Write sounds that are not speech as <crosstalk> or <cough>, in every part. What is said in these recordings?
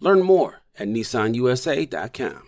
Learn more at nissanusa.com.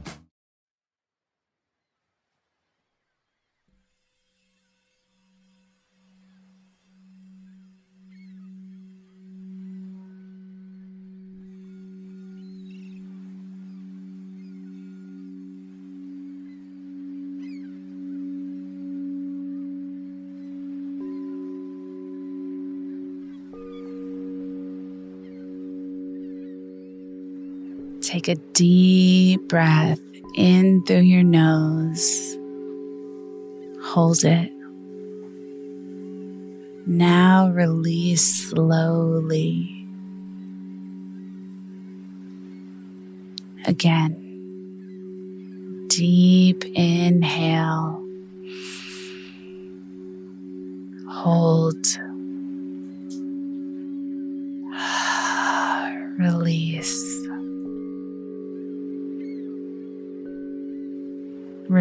Take a deep breath in through your nose. Hold it. Now release slowly. Again. Deep inhale. Hold.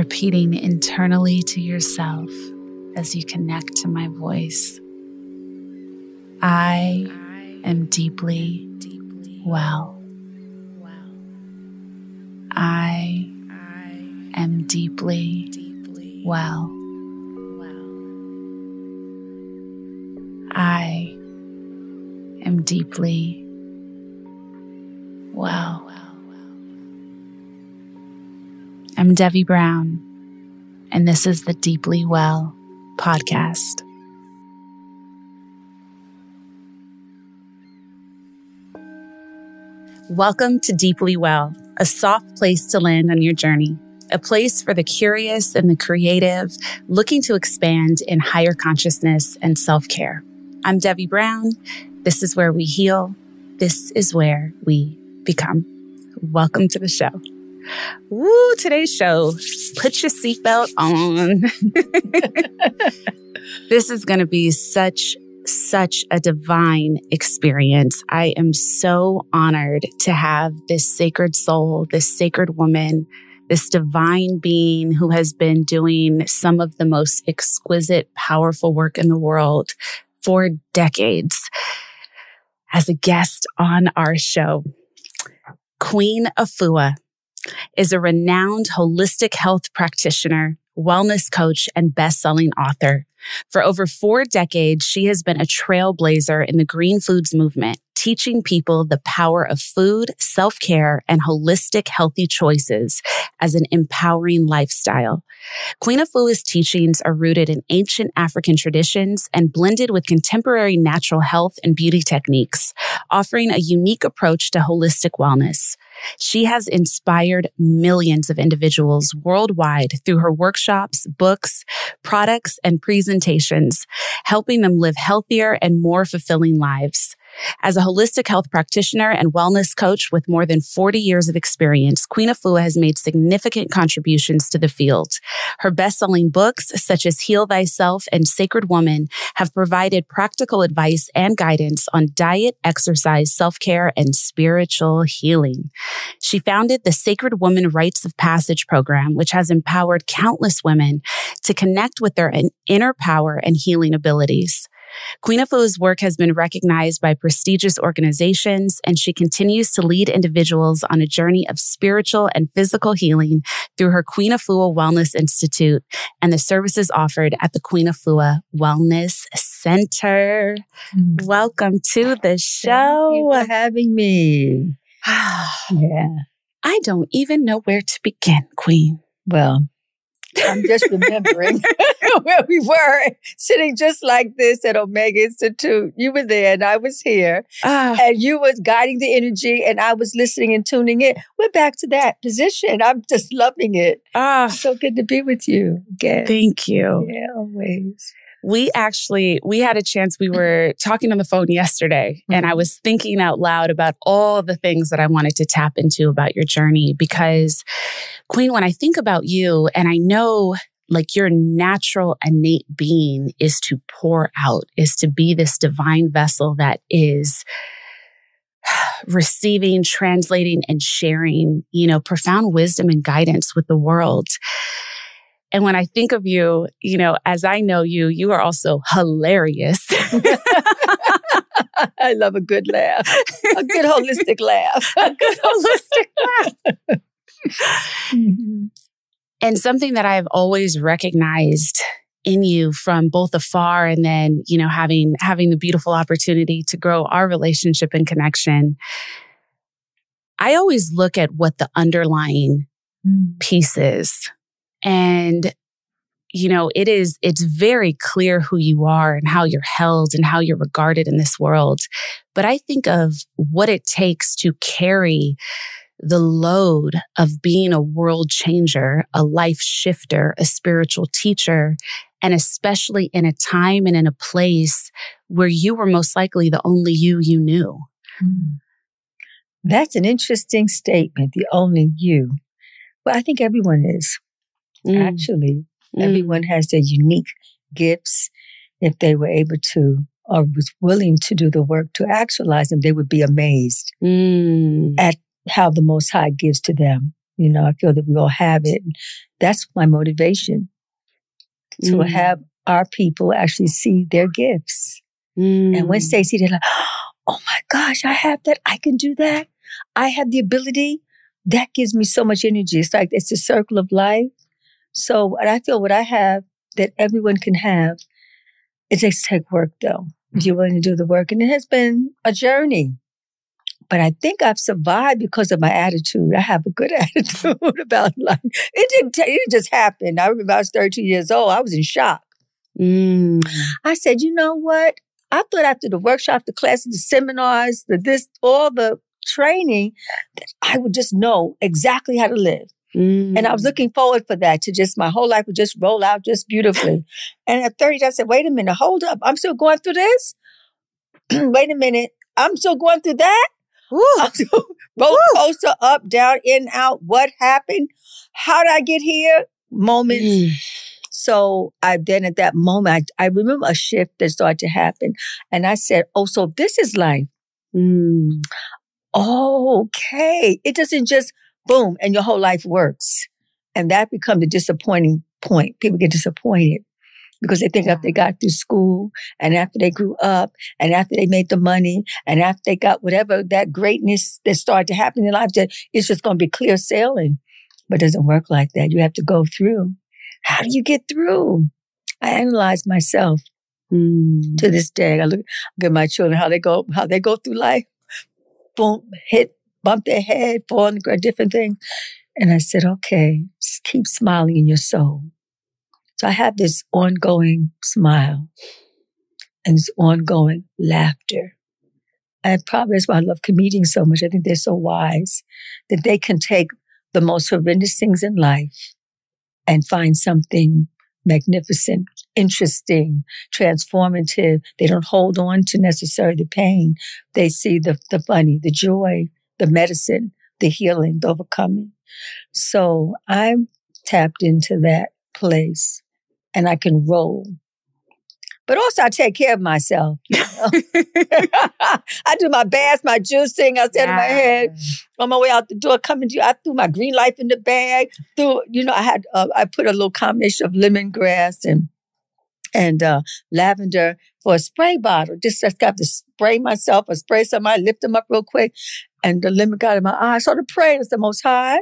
Repeating internally to yourself as you connect to my voice. I am deeply well. I am deeply well. I am deeply well. I'm Devi Brown, and this is the Deeply Well podcast. Welcome to Deeply Well, a soft place to land on your journey, a place for the curious and the creative, looking to expand in higher consciousness and self care. I'm Devi Brown. This is where we heal. This is where we become. Welcome to the show. Woo, today's show. Put your seatbelt on. <laughs> this is going to be such, such a divine experience. I am so honored to have this sacred soul, this sacred woman, this divine being who has been doing some of the most exquisite, powerful work in the world for decades as a guest on our show. Queen Afua is a renowned holistic health practitioner, wellness coach, and best-selling author. For over four decades, she has been a trailblazer in the green foods movement, teaching people the power of food, self-care, and holistic healthy choices as an empowering lifestyle. Queen of Afua's teachings are rooted in ancient African traditions and blended with contemporary natural health and beauty techniques, offering a unique approach to holistic wellness. She has inspired millions of individuals worldwide through her workshops, books, products, and presentations, helping them live healthier and more fulfilling lives. As a holistic health practitioner and wellness coach with more than 40 years of experience, Queen Afua has made significant contributions to the field. Her best-selling books, such as Heal Thyself and Sacred Woman, have provided practical advice and guidance on diet, exercise, self-care, and spiritual healing. She founded the Sacred Woman Rites of Passage program, which has empowered countless women to connect with their inner power and healing abilities. Queen Afua's work has been recognized by prestigious organizations, and she continues to lead individuals on a journey of spiritual and physical healing through her Queen Afua Wellness Institute and the services offered at the Queen Afua Wellness Center. Mm. Welcome to the show. Thank you for having me. <sighs> yeah. I don't even know where to begin, Queen. Well, I'm just remembering <laughs> where we were sitting just like this at Omega Institute. You were there and I was here. Uh, and you was guiding the energy and I was listening and tuning in. We're back to that position. I'm just loving it. Ah, so good to be with you again. Thank you. Yeah, always we actually we had a chance we were talking on the phone yesterday mm-hmm. and i was thinking out loud about all the things that i wanted to tap into about your journey because queen when i think about you and i know like your natural innate being is to pour out, is to be this divine vessel that is <sighs> receiving, translating, and sharing, you know, profound wisdom and guidance with the world. And when I think of you, you know, as I know you, you are also hilarious. <laughs> I love a good laugh, a good holistic laugh, <laughs> a good holistic laugh. mm-hmm. And something that I've always recognized in you from both afar and then, you know, having, having the beautiful opportunity to grow our relationship and connection. I always look at what the underlying mm. piece is. And, you know, it is, it's very clear who you are and how you're held and how you're regarded in this world. But I think of what it takes to carry the load of being a world changer, a life shifter, a spiritual teacher, and especially in a time and in a place where you were most likely the only you you knew. Mm. That's an interesting statement, the only you. Well, I think everyone is. Mm. Actually, mm. everyone has their unique gifts. If they were able to or was willing to do the work to actualize them, they would be amazed mm. at how the Most High gives to them. You know, I feel that we all have it. That's my motivation to mm. have our people actually see their gifts. Mm. And when they see, they're like, oh my gosh, I have that. I can do that. I have the ability. That gives me so much energy. It's like it's a circle of life. So what I feel what I have that everyone can have, it takes take work though. If you're willing to do the work. And it has been a journey. But I think I've survived because of my attitude. I have a good <laughs> attitude about life. It didn't, t- it just happened. I remember I was 32 years old. I was in shock. Mm. I said, you know what? I thought after the workshop, the classes, the seminars, the this, all the training, that I would just know exactly how to live. Mm. And I was mm. looking forward for that to just my whole life would just roll out just beautifully. and at 30, I said, wait a minute, hold up. I'm still going through this. <clears throat> wait a minute. I'm still going through that. <laughs> Roller coaster, up, down, in, out. What happened? How did I get here? Moments. Mm. So I then at that moment, I, I, remember a shift that started to happen. And I said, Oh, so this is life. Mm. okay. It doesn't just boom and your whole life works. And that becomes a disappointing point. People get disappointed because they think after they got through school and after they grew up and after they made the money and after they got whatever that greatness that started to happen in life, that it's just going to be clear sailing. But it doesn't work like that. You have to go through. How do you get through? I analyze myself mm. to this day. I look, look at my children, how they go, how they go through life. Boom, hit, bump their head, fall on the ground, different things. And I said, okay, just keep smiling in your soul. So I have this ongoing smile and this ongoing laughter and probably that's why I love comedians so much. I think they're so wise that they can take the most horrendous things in life and find something magnificent, interesting, transformative. They don't hold on to necessarily the pain. They see the, the funny, the joy, the medicine, the healing, the overcoming. So I'm tapped into that place and I can roll. But also I take care of myself. You <laughs> know? I do my baths, my juicing. I said yeah. in my head on my way out the door, coming to you, I threw my green life in the bag. Threw, you know, I had uh, I put a little combination of lemongrass and and uh, lavender for a spray bottle. Just, just got to spray myself or spray somebody, lift them up real quick. And the limit got in my eye. I started praying. It's the most high.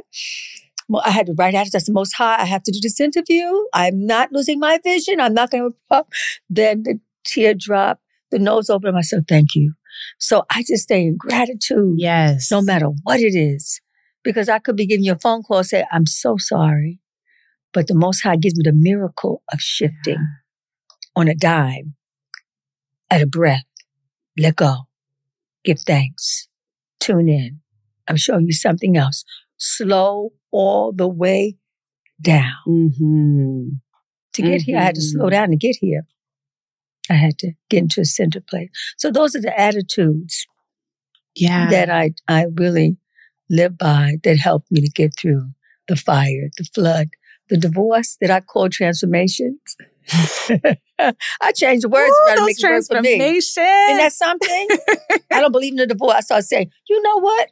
Well, I had to write out that's the most high. I have to do this interview. I'm not losing my vision. I'm not going to. Then the tear drop, the nose open. I said, thank you. So I just stay in gratitude. Yes. No matter what it is. Because I could be giving you a phone call and say, I'm so sorry. But the Most High gives me the miracle of shifting yeah. on a dime, at a breath. Let go. Give thanks. Tune in. I'm showing you something else. Slow all the way down. Mm-hmm. To get mm-hmm. here, I had to slow mm-hmm. down to get here. I had to get into a center place. So those are the attitudes yeah. that I, I really live by that helped me to get through the fire, the flood, the divorce that I call transformations. <laughs> I changed the words Ooh, to make it work for me. And that's something. <laughs> I don't believe in the divorce. I started saying, you know what?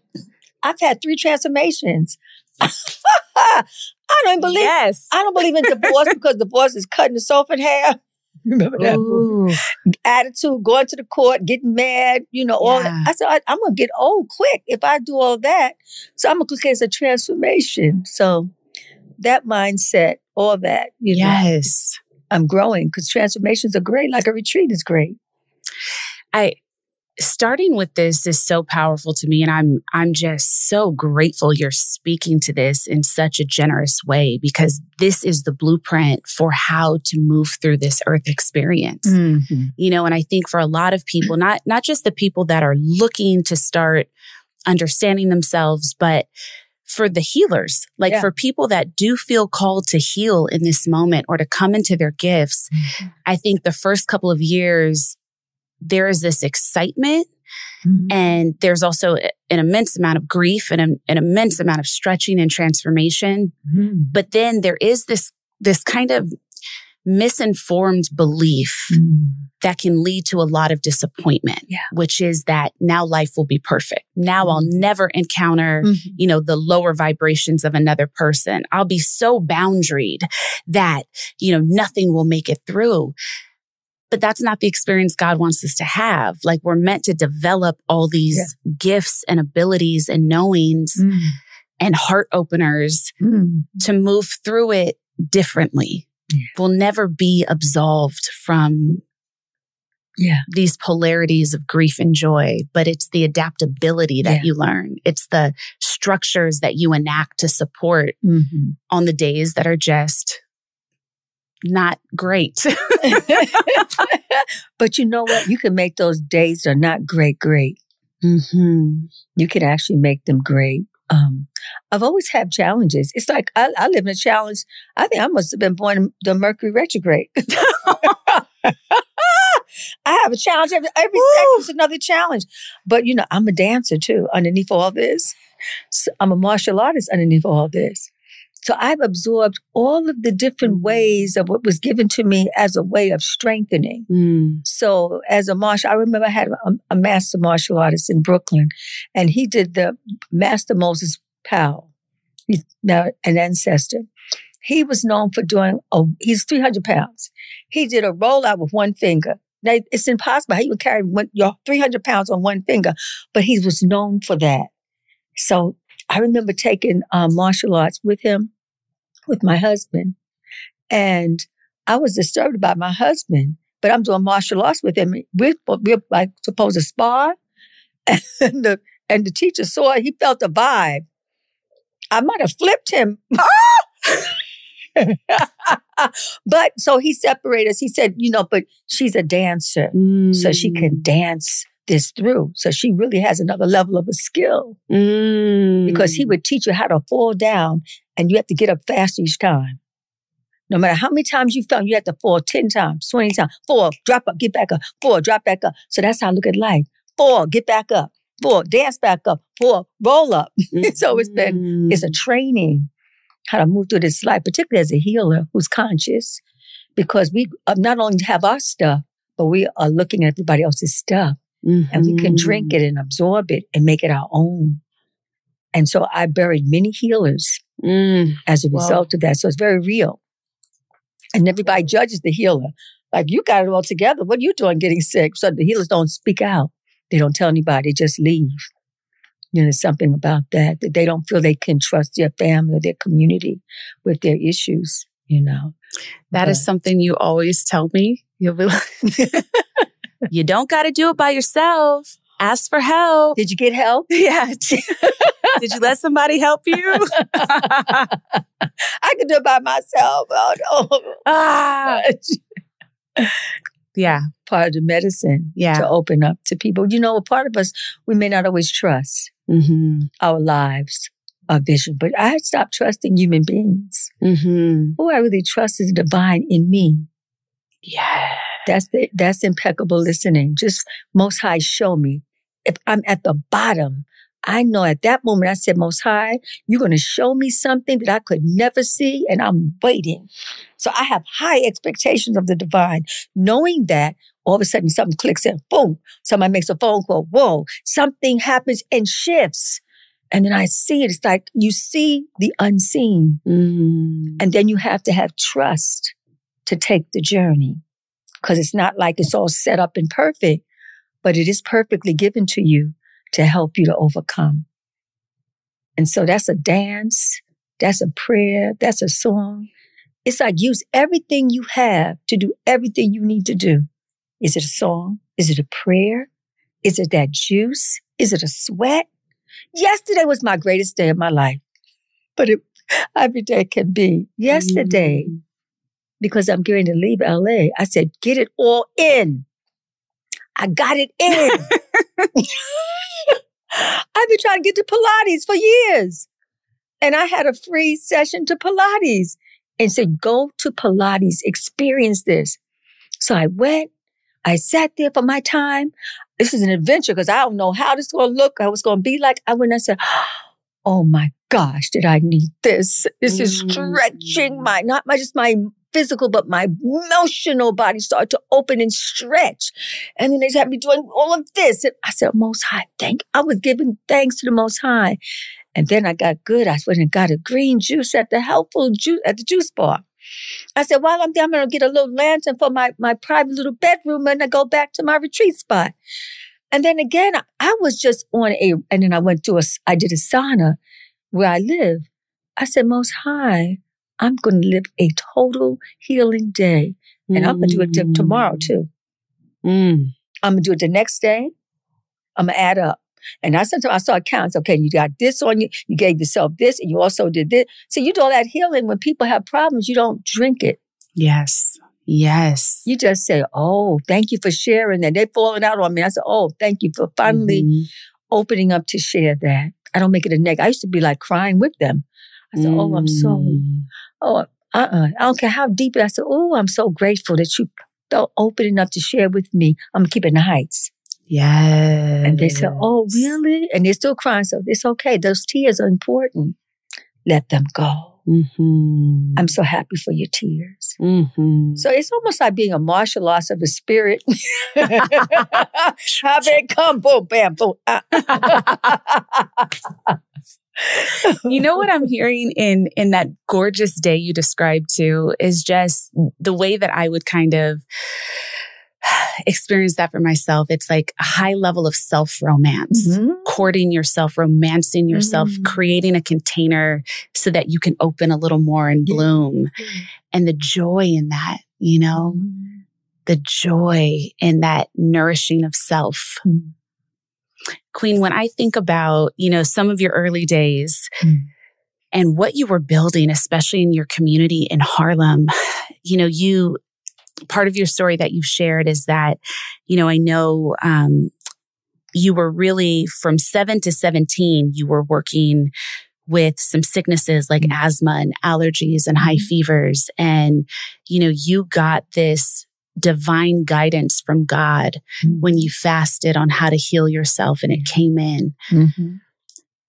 I've had three transformations. <laughs> I don't believe. Yes. I don't believe in divorce because divorce is cutting the sofa in half. Remember that Ooh. attitude, going to the court, getting mad, you know, all yeah. that. I said, I, am going to get old quick if I do all that. So I'm going to look at a transformation. So that mindset, all that, you know. Yes. I'm growing because transformations are great, like a retreat is great. I, starting with this is so powerful to me and i'm i'm just so grateful you're speaking to this in such a generous way because this is the blueprint for how to move through this earth experience mm-hmm. you know and i think for a lot of people not not just the people that are looking to start understanding themselves but for the healers, like yeah. for people that do feel called to heal in this moment or to come into their gifts, mm-hmm. I think the first couple of years there is this excitement mm-hmm. and there's also an immense amount of grief and an, an immense amount of stretching and transformation. Mm-hmm. But then there is this, this kind of misinformed belief mm-hmm. that can lead to a lot of disappointment, yeah. which is that now life will be perfect. Now I'll mm-hmm. never encounter, mm-hmm. you know, the lower vibrations of another person. I'll be so boundaried that, you know, nothing will make it through. But that's not the experience God wants us to have. Like we're meant to develop all these yeah. gifts and abilities and knowings mm. and heart openers mm. to move through it differently. Yeah. We'll never be absolved from yeah. these polarities of grief and joy, but it's the adaptability that yeah. you learn. it's the structures that you enact to support mm-hmm. on the days that are just not great. <laughs> but you know what? You can make those days that are not great, great. Mm-hmm. You can actually make them great. Um, I've always had challenges. It's like I, I live in a challenge. I think I must have been born in the Mercury retrograde. <laughs> I have a challenge every, every second is another challenge. But you know, I'm a dancer too. Underneath all this, so I'm a martial artist. Underneath all this, so I've absorbed all of the different mm. ways of what was given to me as a way of strengthening. Mm. So as a martial, I remember I had a, a, master martial artist in Brooklyn and he did the Master Moses Powell, he's now an ancestor. He was known for doing, oh, he's 300 pounds. He did a rollout with one finger. Now, it's impossible. He would carry one, your 300 pounds on one finger, but he was known for that. So I remember taking um, martial arts with him with my husband. And I was disturbed by my husband, but I'm doing martial arts with him. We're, we're like supposed to spar. <laughs> And the, and the teacher saw it. He felt the vibe. I might have flipped him. <laughs> but so he separated us. He said, you know, but she's a dancer. Mm. So she can mm. dance this through. So she really has another level of a skill Mm. because he would teach you how to fall down and you have to get up fast each time. No matter how many times you fell, you have to fall 10 times, 20 times. Fall, drop up, get back up. Fall, drop back up. So that's how I look at life. Fall, get back up. Fall, dance back up. Fall, roll up. <laughs> so it's been, it's a training how to move through this life, particularly as a healer who's conscious, because we uh, not only have our stuff, but we are looking at everybody else's stuff and we can drink it and absorb it and make it our own. And so I buried many healers Mm. as a Wow. result of that. So it's very real. And everybody judges the healer. Like, you got it all together. What are you doing getting sick? So the healers don't speak out. They don't tell anybody, just leave. You know, something about that, that they don't feel they can trust their family or their community with their issues, you know. That is But- something you always tell me. You'll be like, <laughs> you don't got to do it by yourself. Ask for help. Did you get help? <laughs> Yeah. Did you let somebody help you? <laughs> I could do it by myself. Oh, no. ah. Yeah. Part of the medicine Yeah. to open up to people. You know, a part of us we may not always trust Mm-hmm. our lives, our vision, but I had stopped trusting human beings. Mm-hmm. Who I really trust is divine in me. Yeah. That's the, that's impeccable listening. Just most high show me. If I'm at the bottom, I know at that moment I said, Most High, you're going to show me something that I could never see, and I'm waiting. So I have high expectations of the divine, knowing that all of a sudden something clicks in, boom, somebody makes a phone call, whoa, something happens and shifts. And then I see it. It's like you see the unseen. Mm. And then you have to have trust to take the journey because it's not like it's all set up and perfect, but it is perfectly given to you to help you to overcome. And so that's a dance, that's a prayer, that's a song. It's like use everything you have to do everything you need to do. Is it a song? Is it a prayer? Is it that juice? Is it a sweat? Yesterday was my greatest day of my life, but it, every day can be. Mm-hmm. Yesterday, because I'm going to leave LA, I said, get it all in. I got it in. <laughs> I've been trying to get to Pilates for years. And I had a free session to Pilates and said, go to Pilates, experience this. So I went, I sat there for my time. This is an adventure because I don't know how this is going to look, how it's going to be like. I went and I said, oh my gosh, did I need this? This is mm. stretching my, not my, just my physical, but my emotional body started to open and stretch. And then they had me doing all of this. And I said, Most High, thank I was giving thanks to the Most High. And then I got good. I went and got a green juice at the helpful juice at the juice bar. I said, while I'm there, I'm gonna get a little lantern for my, my private little bedroom and I go back to my retreat spot. And then again, I, I was just on a, and then I went to a, I did a sauna where I live. I said, Most High, I'm going to live a total healing day. And I'm going to do it t- tomorrow too. Mm. I'm going to do it the next day. I'm going to add up. And I sometimes I saw accounts. Okay, you got this on you. You gave yourself this, and you also did this. So you do all that healing. When people have problems, you don't drink it. Yes. Yes. You just say, "Oh, thank you for sharing." that." they're falling out on me. I said, "Oh, thank you for finally Mhm. opening up to share that." I don't make it a neg. I used to be like crying with them. I said, "Oh, I'm so Mm. Oh, uh-uh. I don't care how deep. it- I said, oh, I'm so grateful that you felt open enough to share with me. I'm gonna keep it in the heights. Yes. And they said, oh, really? And they're still crying. So it's okay. Those tears are important. Let them go. Mm-hmm. I'm so happy for your tears. Mm-hmm. So it's almost like being a martial arts of the spirit. <laughs> Have it come, boom, bam, boom. <laughs> You know what I'm hearing in in that gorgeous day you described too is just the way that I would kind of experience that for myself. It's like a high level of self romance, Mhm. courting yourself, romancing yourself, Mhm. creating a container so that you can open a little more and bloom. And the joy in that, you know, the joy in that nourishing of self. Mm. Queen, when I think about, you know, some of your early days Mm. and what you were building, especially in your community in Harlem, you know, you, part of your story that you've shared is that, you know, I know, um, you were really from seven to 17, you were working with some sicknesses like mm-hmm. asthma and allergies and high mm-hmm. fevers. And, you know, you got this divine guidance from God mm-hmm. when you fasted on how to heal yourself and it came in. Mm-hmm.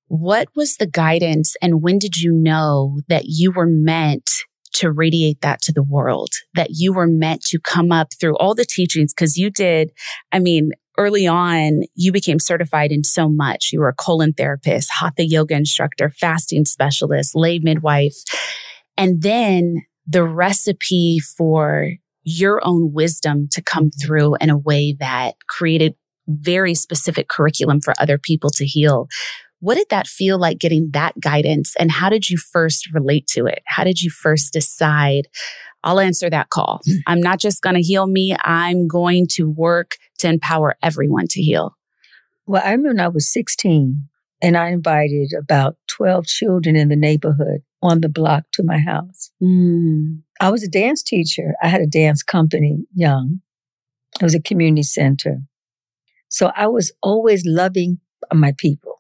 What was the guidance and when did you know that you were meant to radiate that to the world, that you were meant to come up through all the teachings? Cause you did, I mean, early on, you became certified in so much. You were a colon therapist, hatha yoga instructor, fasting specialist, lay midwife. And then the recipe for your own wisdom to come through in a way that created very specific curriculum for other people to heal. What did that feel like getting that guidance? And how did you first relate to it? How did you first decide, I'll answer that call? Hmm. I'm not just going to heal me, I'm going to work to empower everyone to heal. Well, I remember when I was 16 and I invited about 12 children in the neighborhood on the block to my house. Mm. I was a dance teacher. I had a dance company young. It was a community center. So I was always loving my people.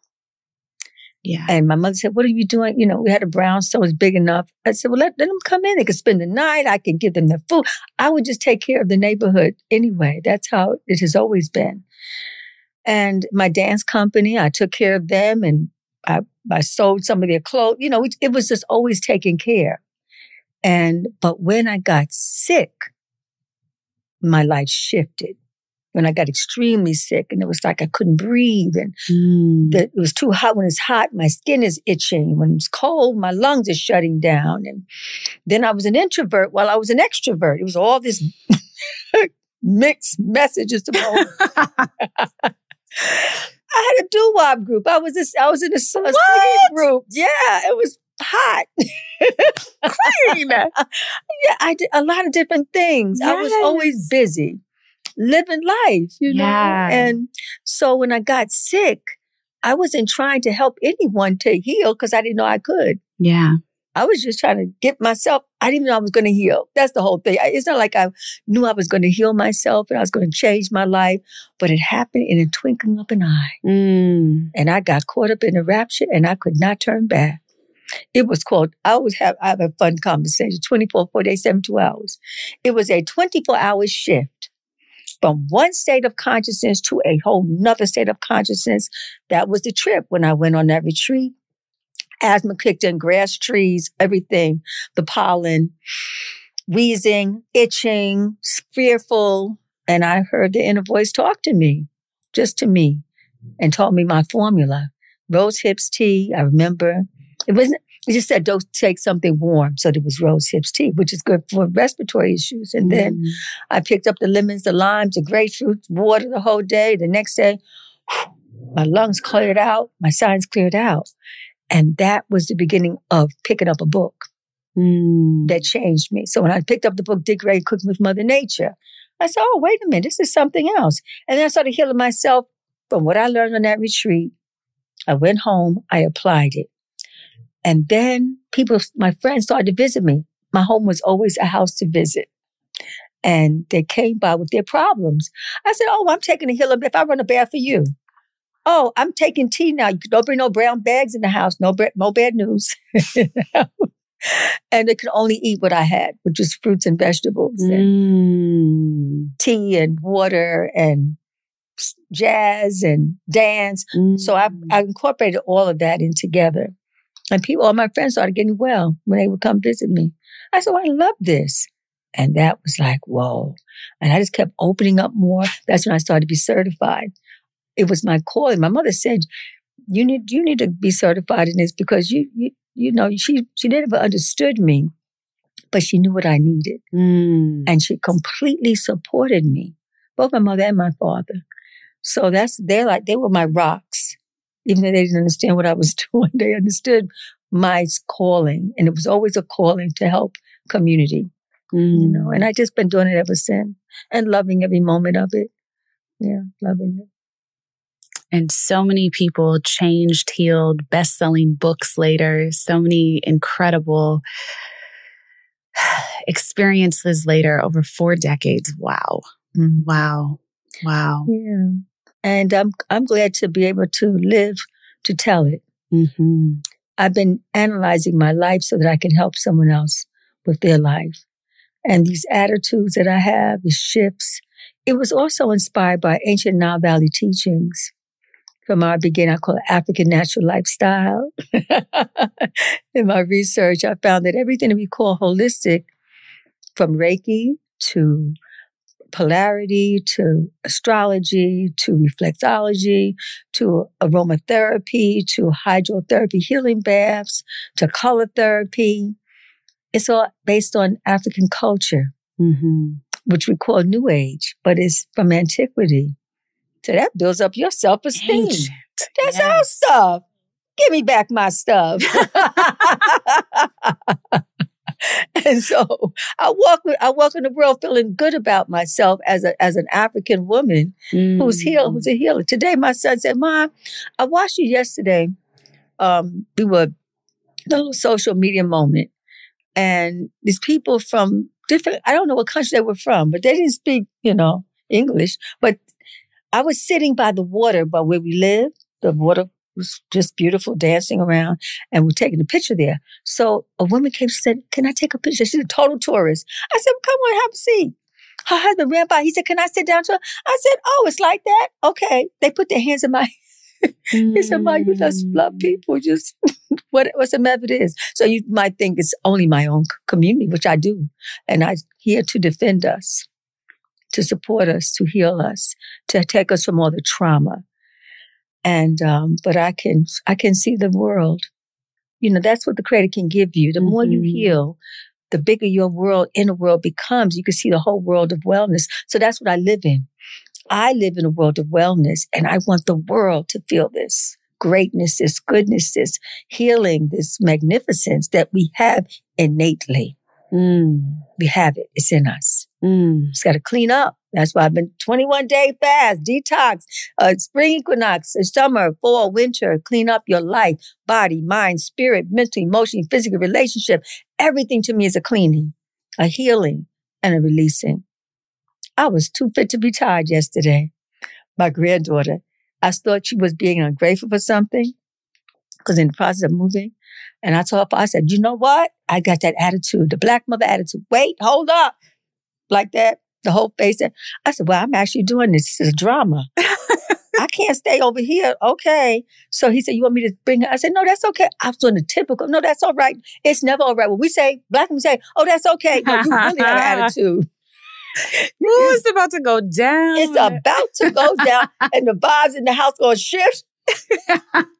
Yeah. And my mother said, What are you doing? You know, we had a brownstone, it was big enough. I said, Well, let, let them come in. They could spend the night. I can give them their food. I would just take care of the neighborhood anyway. That's how it has always been. And my dance company, I took care of them and I, I sold some of their clothes. You know, it, it was just always taken care. And, but when I got sick, my life shifted when I got extremely sick and it was like I couldn't breathe and mm. the, it was too hot. When it's hot, my skin is itching. When it's cold, my lungs are shutting down. And then I was an introvert while I was an extrovert. It was all this <laughs> mixed messages. <laughs> <laughs> I had a doo-wop group. I was this, I was in a, a group. Yeah, it was hot. <laughs> Clean. yeah, I did a lot of different things. Yes. I was always busy living life, you know? Yeah. And so when I got sick, I wasn't trying to help anyone to heal because I didn't know I could. Yeah. I was just trying to get myself, I didn't even know I was going to heal. That's the whole thing. It's not like I knew I was going to heal myself and I was going to change my life, but it happened in a twinkling of an eye. Mm. And I got caught up in the rapture and I could not turn back. It was called, I always have, I have a fun conversation, 24, 48, 72 hours. It was a 24 hour shift from one state of consciousness to a whole nother state of consciousness. That was the trip when I went on that retreat. Asthma kicked in, grass trees, everything, the pollen, wheezing, itching, fearful. And I heard the inner voice talk to me, just to me, and told me my formula. Rose hips tea. I remember it wasn't, he just said, don't take something warm. So there was rose hips tea, which is good for respiratory issues. And then mm. I picked up the lemons, the limes, the grapefruits, water the whole day. The next day, whew, my lungs cleared out, my signs cleared out. And that was the beginning of picking up a book mm. that changed me. So when I picked up the book, Dick Gregory Cooking with Mother Nature, I said, oh, wait a minute, this is something else. And then I started healing myself from what I learned on that retreat. I went home, I applied it. And then people, my friends started to visit me. My home was always a house to visit. And they came by with their problems. I said, Oh, I'm taking a hill if I run a bath for you. Oh, I'm taking tea now. You don't bring no brown bags in the house. No, no bad news. <laughs> and they could only eat what I had, which was fruits and vegetables mm. and tea and water and jazz and dance. Mm. So I, I incorporated all of that in together. And people, all my friends started getting well when they would come visit me. I said, I love this. And that was like, whoa. And I just kept opening up more. That's when I started to be certified. It was my calling. My mother said, you need, you need to be certified in this because you, you, you know, she, she never understood me, but she knew what I needed. Mm. And she completely supported me, both my mother and my father. So that's, they're like, they were my rocks even though they didn't understand what I was <laughs> doing, they understood my calling. And it was always a calling to help community, mm. you know, and I just been doing it ever since and loving every moment of it. Yeah, loving it. And so many people changed, healed, best selling books later, so many incredible <sighs> experiences later over four decades. Wow. Mm. Wow. Wow. Yeah. And I'm, I'm glad to be able to live to tell it. Mm-hmm. I've been analyzing my life so that I can help someone else with their life. And these attitudes that I have, the shifts, it was also inspired by ancient Nile Valley teachings. From our beginning, I call it African natural lifestyle. <laughs> In my research, I found that everything that we call holistic, from Reiki to polarity to astrology to reflexology to aromatherapy to hydrotherapy healing baths to color therapy it's all based on african culture Mm-hmm. which we call new age but it's from antiquity so that builds up your self-esteem Ancient. that's our stuff give me back my stuff <laughs> and so I walk with, I walk in the world feeling good about myself as a as an African woman who's healed, who's a healer. Today, my son said, "Mom, I watched you yesterday. Um, we were a little social media moment, and these people from different I don't know what country they were from, but they didn't speak, you know, English. But I was sitting by the water, by where we live. The water was just beautiful, dancing around, and we're taking a picture there. So a woman came and said, Can I take a picture? She's a total tourist. I said, Come on, have a seat. Her husband ran by. He said, Can I sit down to her? I said, Oh, it's like that? Okay. They put their hands in my <laughs> he said, Ma, you just love mm. people. Just <laughs> what, what's the method is. So you might think it's only my own community, which I do. And I'm here to defend us, to support us, to heal us, to take us from all the trauma. And um, but I can I can see the world. You know, that's what the creator can give you. The more you Mhm. heal, the bigger your world, inner world becomes. You can see the whole world of wellness. So that's what I live in. I live in a world of wellness and I want the world to feel this greatness, this goodness, this healing, this magnificence that we have innately. Mm. We have it. It's in us. Mm. It's got to clean up. That's why I've been 21 day fast, detox, uh, spring equinox, uh, summer, fall, winter. Clean up your life, body, mind, spirit, mental, emotion, physical, relationship. Everything to me is a cleaning, a healing, and a releasing. I was too fit to be tired yesterday. My granddaughter, I thought she was being ungrateful for something because in the process of moving. And I told her, I said, you know what? I got that attitude, the black mother attitude. Wait, hold up. Like that, the whole face. I said, well, I'm actually doing this. This is a drama. <laughs> I can't stay over here. Okay. So he said, you want me to bring her? I said, no, that's okay. I was doing the typical. No, that's all right. It's never all right. When we say, black people say, oh, that's okay. No, you really have an <laughs> attitude. Ooh, it's about to go down. It's about to go down and the vibes in the house going to shift. <laughs>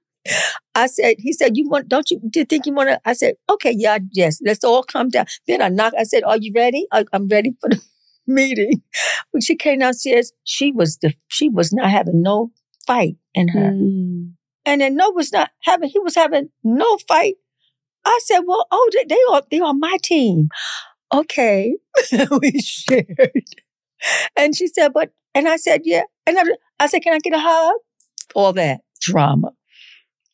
I said, he said, you want, don't you, do you think you want to? I said, okay, yeah, yes, let's all come down. Then I knocked, I said, are you ready? I, I'm ready for the <laughs> meeting. When she came downstairs, she was the, she was not having no fight in her. Mm. And then no was not having, he was having no fight. I said, well, oh, they, they are, they are my team. Okay. <laughs> we shared. And she said, but, and I said, yeah. And I, I said, can I get a hug? All that drama.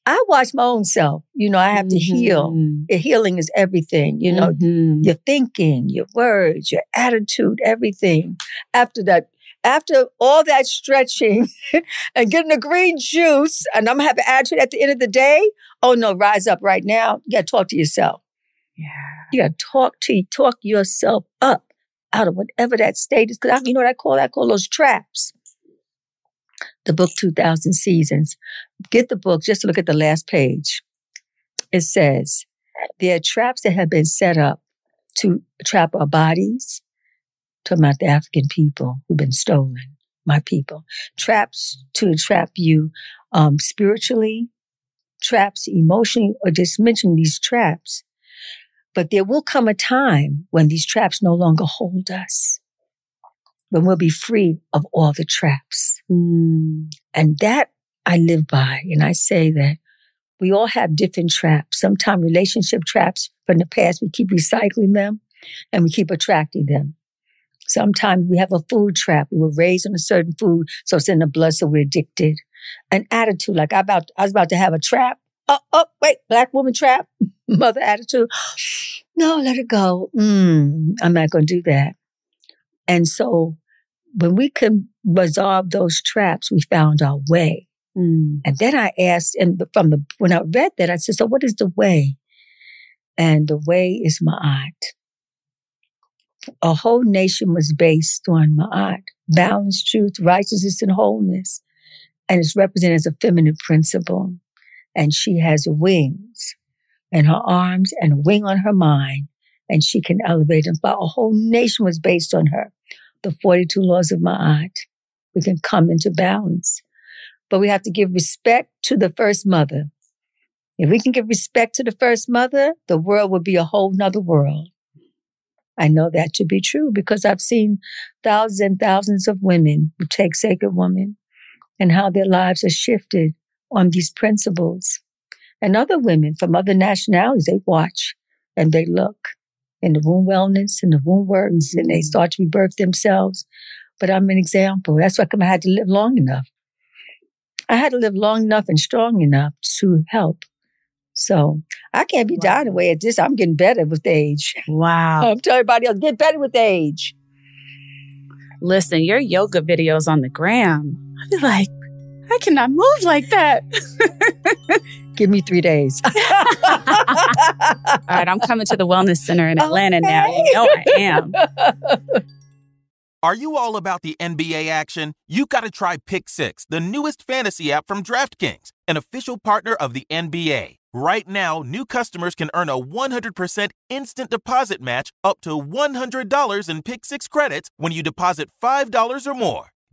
I watch my own self. You know, I have to heal. The healing is everything. You know, Mhm. your thinking, your words, your attitude, everything. After that, after all that stretching <laughs> and getting the green juice, and I'm gonna have having attitude at the end of the day. Oh no, rise up right now. You got to talk to yourself. Yeah. You got to talk to talk yourself up out of whatever that state is. Because you know what I call? That? I call those traps. The book 2000 Seasons. Get the book. Just look at the last page. It says there are traps that have been set up to trap our bodies. Talking about the African people who've been stolen, my people. Traps to trap you um, spiritually, traps emotionally, or just mention these traps. But there will come a time when these traps no longer hold us, when we'll be free of all the traps. Mm. And that I live by. And I say that we all have different traps. Sometimes relationship traps from the past, we keep recycling them and we keep attracting them. Sometimes we have a food trap. We were raised on a certain food, so it's in the blood, so we're addicted. An attitude, like I about I was about to have a trap. Oh, oh, wait, black woman trap, <laughs> mother attitude. No, let it go. Mm, I'm not going to do that. And so when we can resolve those traps, we found our way. Mm. And then I asked, and from the when I read that, I said, "So what is the way?" And the way is Ma'at. A whole nation was based on Ma'at, balance, truth, righteousness, and wholeness, and it's represented as a feminine principle. And she has wings, and her arms, and a wing on her mind, and she can elevate and fly. A whole nation was based on her. The 42 laws of Ma'at. We can come into balance. But we have to give respect to the first mother. If we can give respect to the first mother, the world would be a whole nother world. I know that to be true because I've seen thousands and thousands of women who take Sacred Woman and how their lives are shifted on these principles. And other women from other nationalities, they watch and they look in the womb wellness and the womb works and they mm-hmm. start to rebirth themselves. But I'm an example. That's why I had to live long enough. I had to live long enough and strong enough to help. So I can't be dying away at this. I'm getting better with age. <laughs> Wow. I'm telling everybody else, get better with age. Listen, your yoga videos on the gram. I'd be like, I cannot move like that. <laughs> Give me three days. <laughs> All right, I'm coming to the Wellness Center in Atlanta okay. now. You know I am. Are you all about the NBA action? You got to try Pick Six, the newest fantasy app from DraftKings, an official partner of the NBA. Right now, new customers can earn a 100% instant deposit match up to $100 in Pick Six credits when you deposit $5 or more.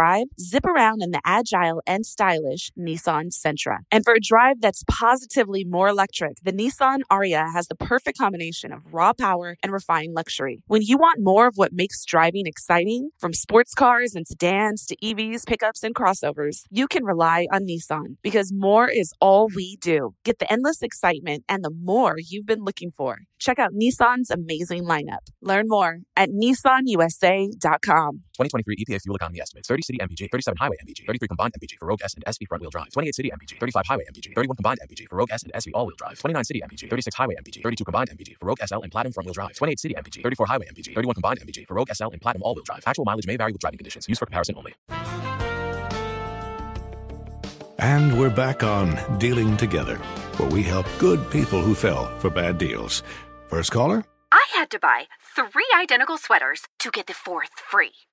Drive, zip around in the agile and stylish Nissan Sentra. And for a drive that's positively more electric, the Nissan Ariya has the perfect combination of raw power and refined luxury. When you want more of what makes driving exciting, from sports cars and sedans to EVs, pickups, and crossovers, you can rely on Nissan because more is all we do. Get the endless excitement and the more you've been looking for. Check out Nissan's amazing lineup. Learn more at nissanusa.com. 2023 EPA fuel economy estimates 30 city MPG, 37 highway MPG, 33 combined MPG for Rogue S and SV front wheel drive, 28 city MPG, 35 highway MPG, 31 combined MPG for Rogue S and SV all wheel drive, 29 city MPG, 36 highway MPG, 32 combined MPG for Rogue SL and Platinum front wheel drive, 28 city MPG, 34 highway MPG, 31 combined MPG for Rogue SL and Platinum all wheel drive. Actual mileage may vary with driving conditions. Used for comparison only. And we're back on Dealing Together, where we help good people who fell for bad deals. First caller? I had to buy three identical sweaters to get the fourth free.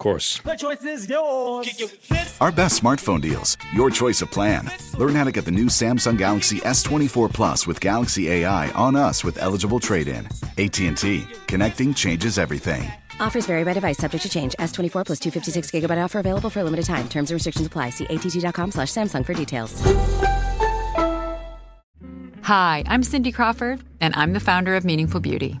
course. The choice is yours. Our best smartphone deals. Your choice of plan. Learn how to get the new Samsung Galaxy S24 Plus with Galaxy AI on us with eligible trade-in. AT&T. Connecting changes everything. Offers vary by device, subject to change. S24 plus 256 gigabyte offer available for a limited time. Terms and restrictions apply. See att.com slash Samsung for details. Hi, I'm Cindy Crawford, and I'm the founder of Meaningful Beauty.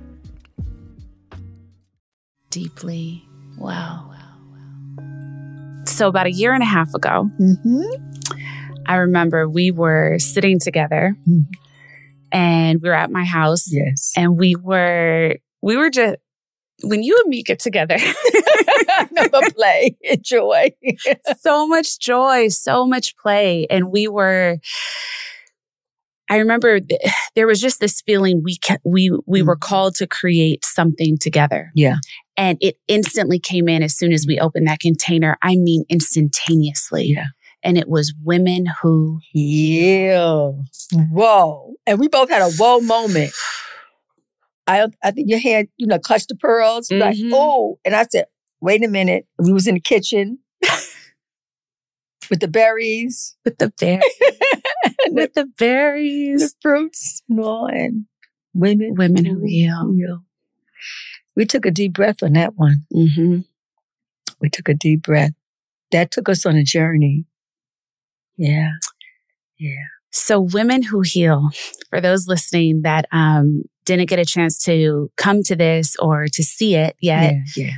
Deeply. Wow. Wow, wow. So, about a year and a half ago, mm-hmm. I remember we were sitting together mm. and we were at my house. Yes. And we were, we were just, when you and me get together, <laughs> Number <laughs> play, enjoy. so much joy, so much play. And we were, I remember th- <sighs> there was just this feeling we ca- we we were called to create something together. Yeah. And it instantly came in as soon as we opened that container. I mean instantaneously. Yeah. And it was women who Yeah. Whoa. And we both had a whoa moment. I I think your hand, you know, clutched the pearls. Like, Mhm. oh. And I said, wait a minute. We was in the kitchen <laughs> with the berries. with the berries, <laughs> with the berries, the fruits and all. And women. women who heal. heal. We took a deep breath on that one. hmm We took a deep breath. That took us on a journey. Yeah. Yeah. So, Women Who Heal, for those listening that um, didn't get a chance to come to this or to see it yet, yeah. Yeah.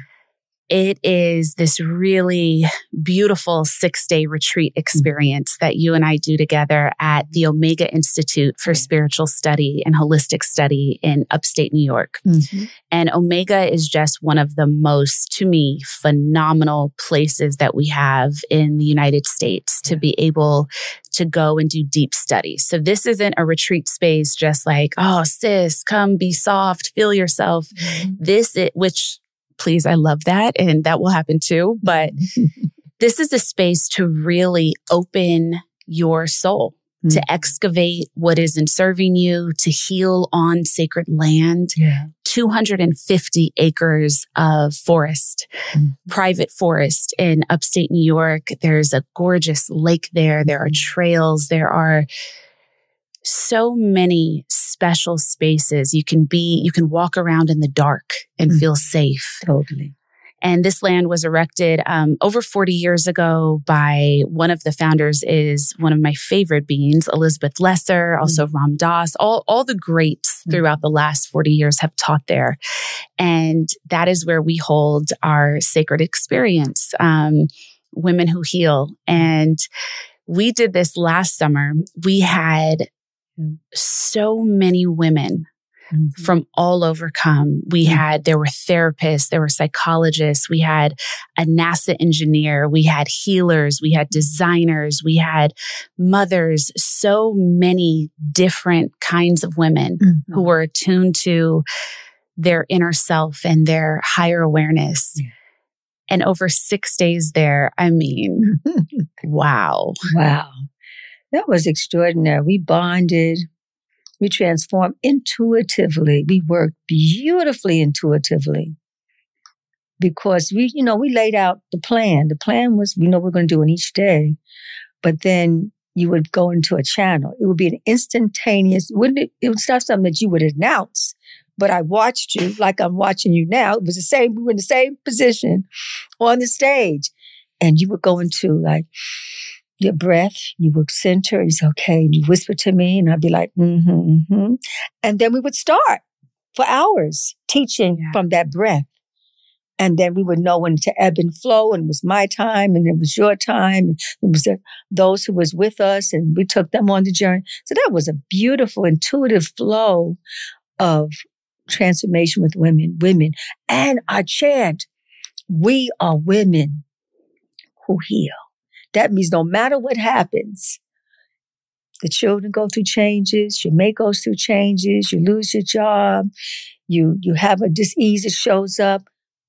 It is this really beautiful six day retreat experience that you and I do together at the Omega Institute for Spiritual Study and Holistic Study in upstate New York. Mhm. And Omega is just one of the most, to me, phenomenal places that we have in the United States to be able to go and do deep study. So this isn't a retreat space just like, oh, sis, come be soft, feel yourself. This, is, which please, I love that. And that will happen too. But <laughs> this is a space to really open your soul. To mm. excavate what isn't serving you, to heal on sacred land. Yeah. 250 acres of forest, mm. private forest in upstate New York. There's a gorgeous lake there. There are mm. trails. There are so many special spaces. You can be, you can walk around in the dark and feel safe. Totally. And this land was erected um, over 40 years ago by one of the founders is one of my favorite beings, Elizabeth Lesser, also Ram Dass. All, all the greats throughout the last 40 years have taught there. And that is where we hold our sacred experience, um, Women Who Heal. And we did this last summer. We had Mm. so many women mm-hmm. from all over come. We mm. had, there were therapists, there were psychologists, we had a NASA engineer, we had healers, we had mm-hmm. designers, we had mothers, so many different kinds of women who mm-hmm. were attuned to their inner self and their higher awareness. And over six days there, I mean, <laughs> wow. Wow. That was extraordinary. We bonded. We transformed intuitively. We worked beautifully intuitively because we, you know, we laid out the plan. The plan was, we know we're going to do in each day, but then you would go into a channel. It would be an instantaneous, wouldn't it? It was not something that you would announce, but I watched you like I'm watching you now. It was the same, we were in the same position on the stage and you would go into like, your breath, you would center, it's okay. And you whisper to me, and I'd be like, mm-hmm, mm-hmm. And then we would start for hours teaching from that breath. And then we would know when to ebb and flow, and it was my time, and it was your time. And it was the, those who was with us, and we took them on the journey. So that was a beautiful, intuitive flow of transformation with women, women. And our chant, we are women who heal. That means no matter what happens, the children go through changes, your mate goes through changes, you lose your job, you you have a disease that shows up,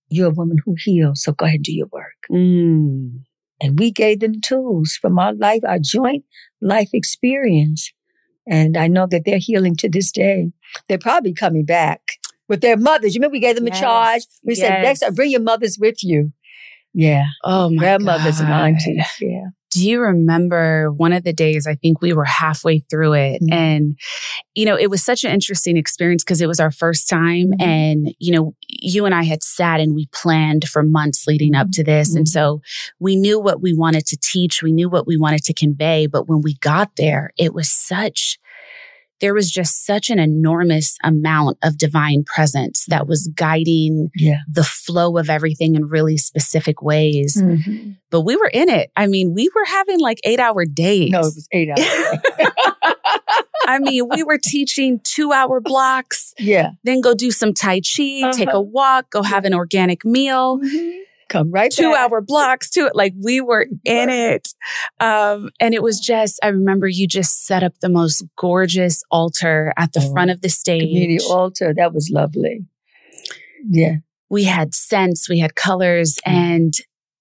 you're a woman who heals. So go ahead and do your work. Mm. And we gave them tools from our life, our joint life experience And I know that they're healing to this day. They're probably coming back with their mothers. You remember we gave them Yes, a charge? We said, next time, bring your mothers with you. Yeah. Oh my Grandmothers and God. aunties. Yeah. Do you remember one of the days? I think we were halfway through it. Mm-hmm. And, you know, it was such an interesting experience because it was our first time. Mm-hmm. And, you know, you and I had sat and we planned for months leading up to this. Mm-hmm. And so we knew what we wanted to teach, we knew what we wanted to convey. But when we got there, it was such, there was just such an enormous amount of divine presence that was guiding Yeah. the flow of everything in really specific ways Mhm. but we were in it. I mean, we were having like eight hour days. No, it was eight hours. <laughs> I mean, we were teaching two hour blocks, yeah. then go do some Tai Chi, take a Uh-huh. walk, go have an organic meal, Come right two back. hour blocks to it. Like we were <laughs> in it. Um, and it was just, I remember you just set up the most gorgeous altar at the Oh, front of the stage. Community altar. That was lovely. Yeah. we had scents, we had colors. Mm. And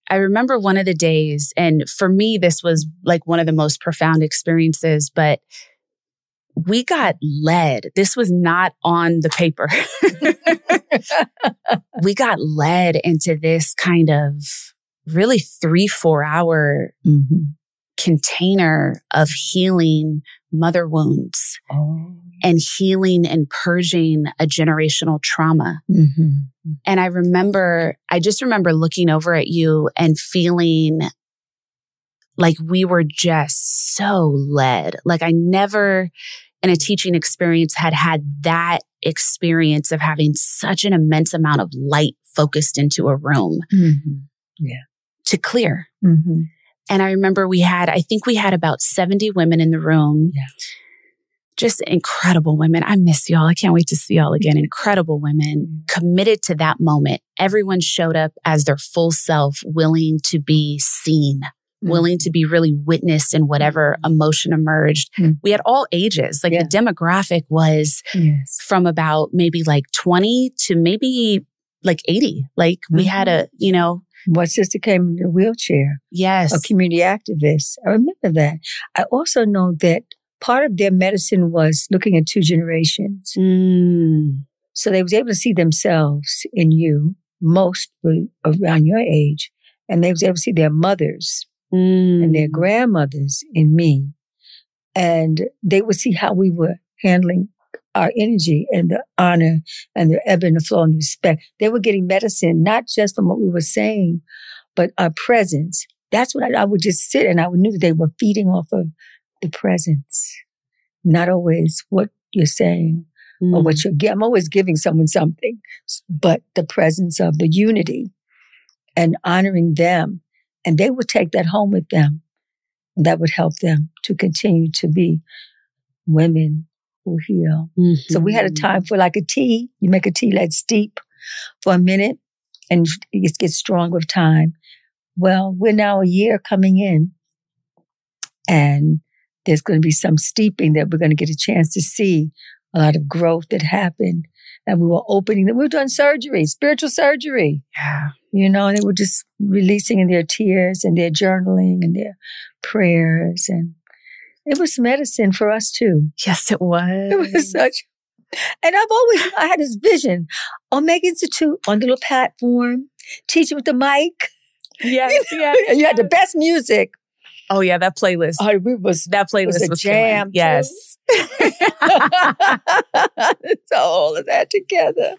I remember one of the days, and for me, this was like one of the most profound experiences, but we got led. This was not on the paper. <laughs> we got led into this kind of really three, four hour Mm-hmm. container of healing mother wounds Oh. and healing and purging a generational trauma. Mm-hmm. And I remember, I just remember looking over at you and feeling like we were just so led. Like I never in a teaching experience had had that experience of having such an immense amount of light focused into a room Mm-hmm. Yeah. to clear. Mm-hmm. And I remember we had, I think we had about 70 women in the room. Yeah. Just incredible women. I miss y'all. I can't wait to see y'all again. Incredible women committed to that moment. Everyone showed up as their full self, willing to be seen, willing to be really witnessed in whatever emotion emerged. Mm. We had all ages. Like the demographic was Yes. from about maybe like 20 to maybe like 80. Like we had a, you know, One sister came in a wheelchair. yes. a community activist. I remember that. I also know that part of their medicine was looking at two generations. Mm. So they was able to see themselves in you, most were around your age, and they was able to see their mothers Mm. and their grandmothers in me. And they would see how we were handling our energy and the honor and the ebb and the flow and respect. They were getting medicine, not just from what we were saying, but our presence. That's what I, I would just sit and I knew that they were feeding off of the presence, not always what you're saying or Mm. what you're giving. I'm always giving someone something, but the presence of the unity and honoring them. And they would take that home with them. And that would help them to continue to be women who heal. So we had a Mm-hmm. time for like a tea. You make a tea, let it steep for a minute and it gets strong with time. Well, we're now a year coming in and there's going to be some steeping that we're going to get a chance to see a lot of growth that happened. And we were opening, them. we were doing surgery, spiritual surgery, Yeah. you know, and they were just releasing in their tears and their journaling and their prayers. And it was medicine for us too. Yes, it <laughs> was. It was such. And I've always, I had this vision. Omega Institute on the little platform, teaching with the mic. <laughs> Yes, yes. and you had the best music. Oh yeah, that playlist. Oh, we was that playlist was was, jam. Yes. <laughs> so all of that together.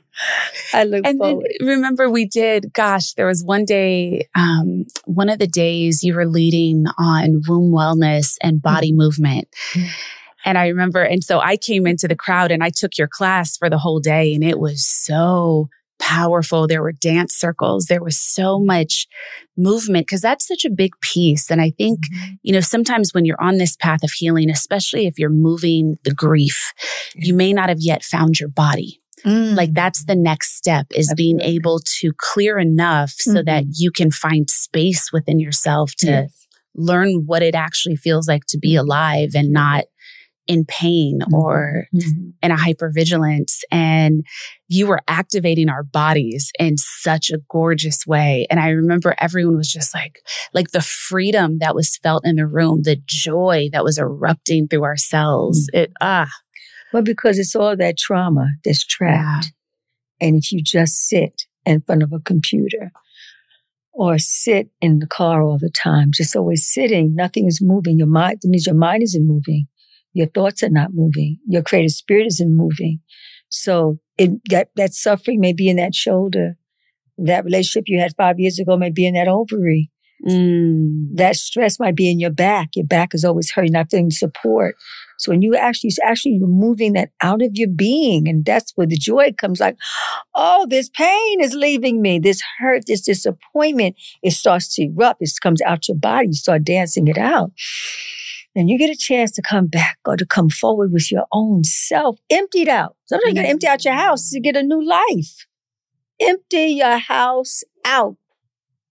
I look And then forward. remember we did, gosh, there was one day, um, one of the days you were leading on womb wellness and body movement. And I remember, and so I came into the crowd and I took your class for the whole day and it was so powerful. There were dance circles. There was so much movement because that's such a big piece. And I think, mm-hmm. you know, sometimes when you're on this path of healing, especially if you're moving the grief, you may not have yet found your body. Like mm. that's the next step is being able to clear enough so that mm-hmm. you can find space within yourself to Yes. learn what it actually feels like to be alive and not in pain Mm-hmm. or in a hypervigilance and you were activating our bodies in such a gorgeous way and i remember everyone was just like like the freedom that was felt in the room the joy that was erupting through our cells it ah Well, because it's all that trauma that's trapped. And if you just sit in front of a computer or sit in the car all the time, just always sitting, nothing is moving. Your mind, that means your mind isn't moving. Your thoughts are not moving. Your creative spirit isn't moving. So it, that, that suffering may be in that shoulder. That relationship you had five years ago may be in that ovary. Mm. That stress might be in your back. Your back is always hurting, not feeling support. So when you actually, actually removing that out of your being, and that's where the joy comes. Like, oh, this pain is leaving me. This hurt, this disappointment, it starts to erupt. It comes out your body. You start dancing it out. And you get a chance to come back or to come forward with your own self, emptied out. Sometimes you gotta empty out your house to get a new life. Empty your house out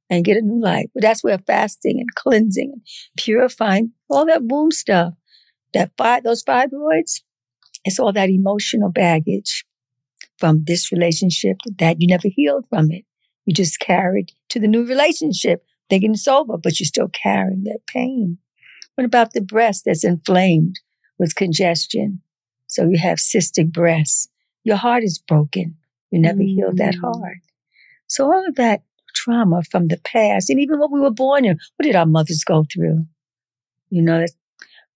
and get a new life. But that's where fasting and cleansing and purifying all that womb stuff, that fi- those fibroids, it's all that emotional baggage from this relationship that you never healed from it. You just carried to the new relationship, thinking it's over, but you're still carrying that pain. What about the breast that's inflamed with congestion? So you have cystic breasts. Your heart is broken. You never healed that mm. heart. So all of that trauma from the past, and even what we were born in, what did our mothers go through? You know, that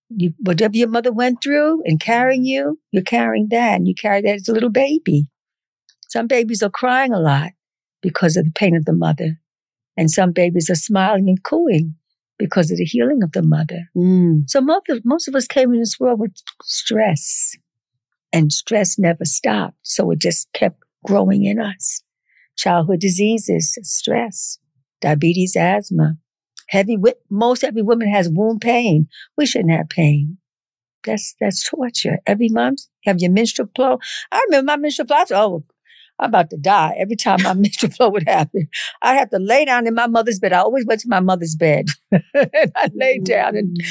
you, whatever your mother went through and carrying you, you're carrying that, and you carry that as a little baby. Some babies are crying a lot because of the pain of the mother, and some babies are smiling and cooing because of the healing of the mother. Mm. So most of, most of us came in this world with stress, and stress never stopped. So it just kept growing in us. Childhood diseases, stress, diabetes, asthma. Heavy, most every woman has womb pain. We shouldn't have pain. That's that's torture. Every month, have your menstrual flow. I remember my menstrual flow. Oh, I'm about to die every time my <laughs> menstrual flow would happen. I have to lay down in my mother's bed. I always went to my mother's bed. <laughs> and I laid down and mm.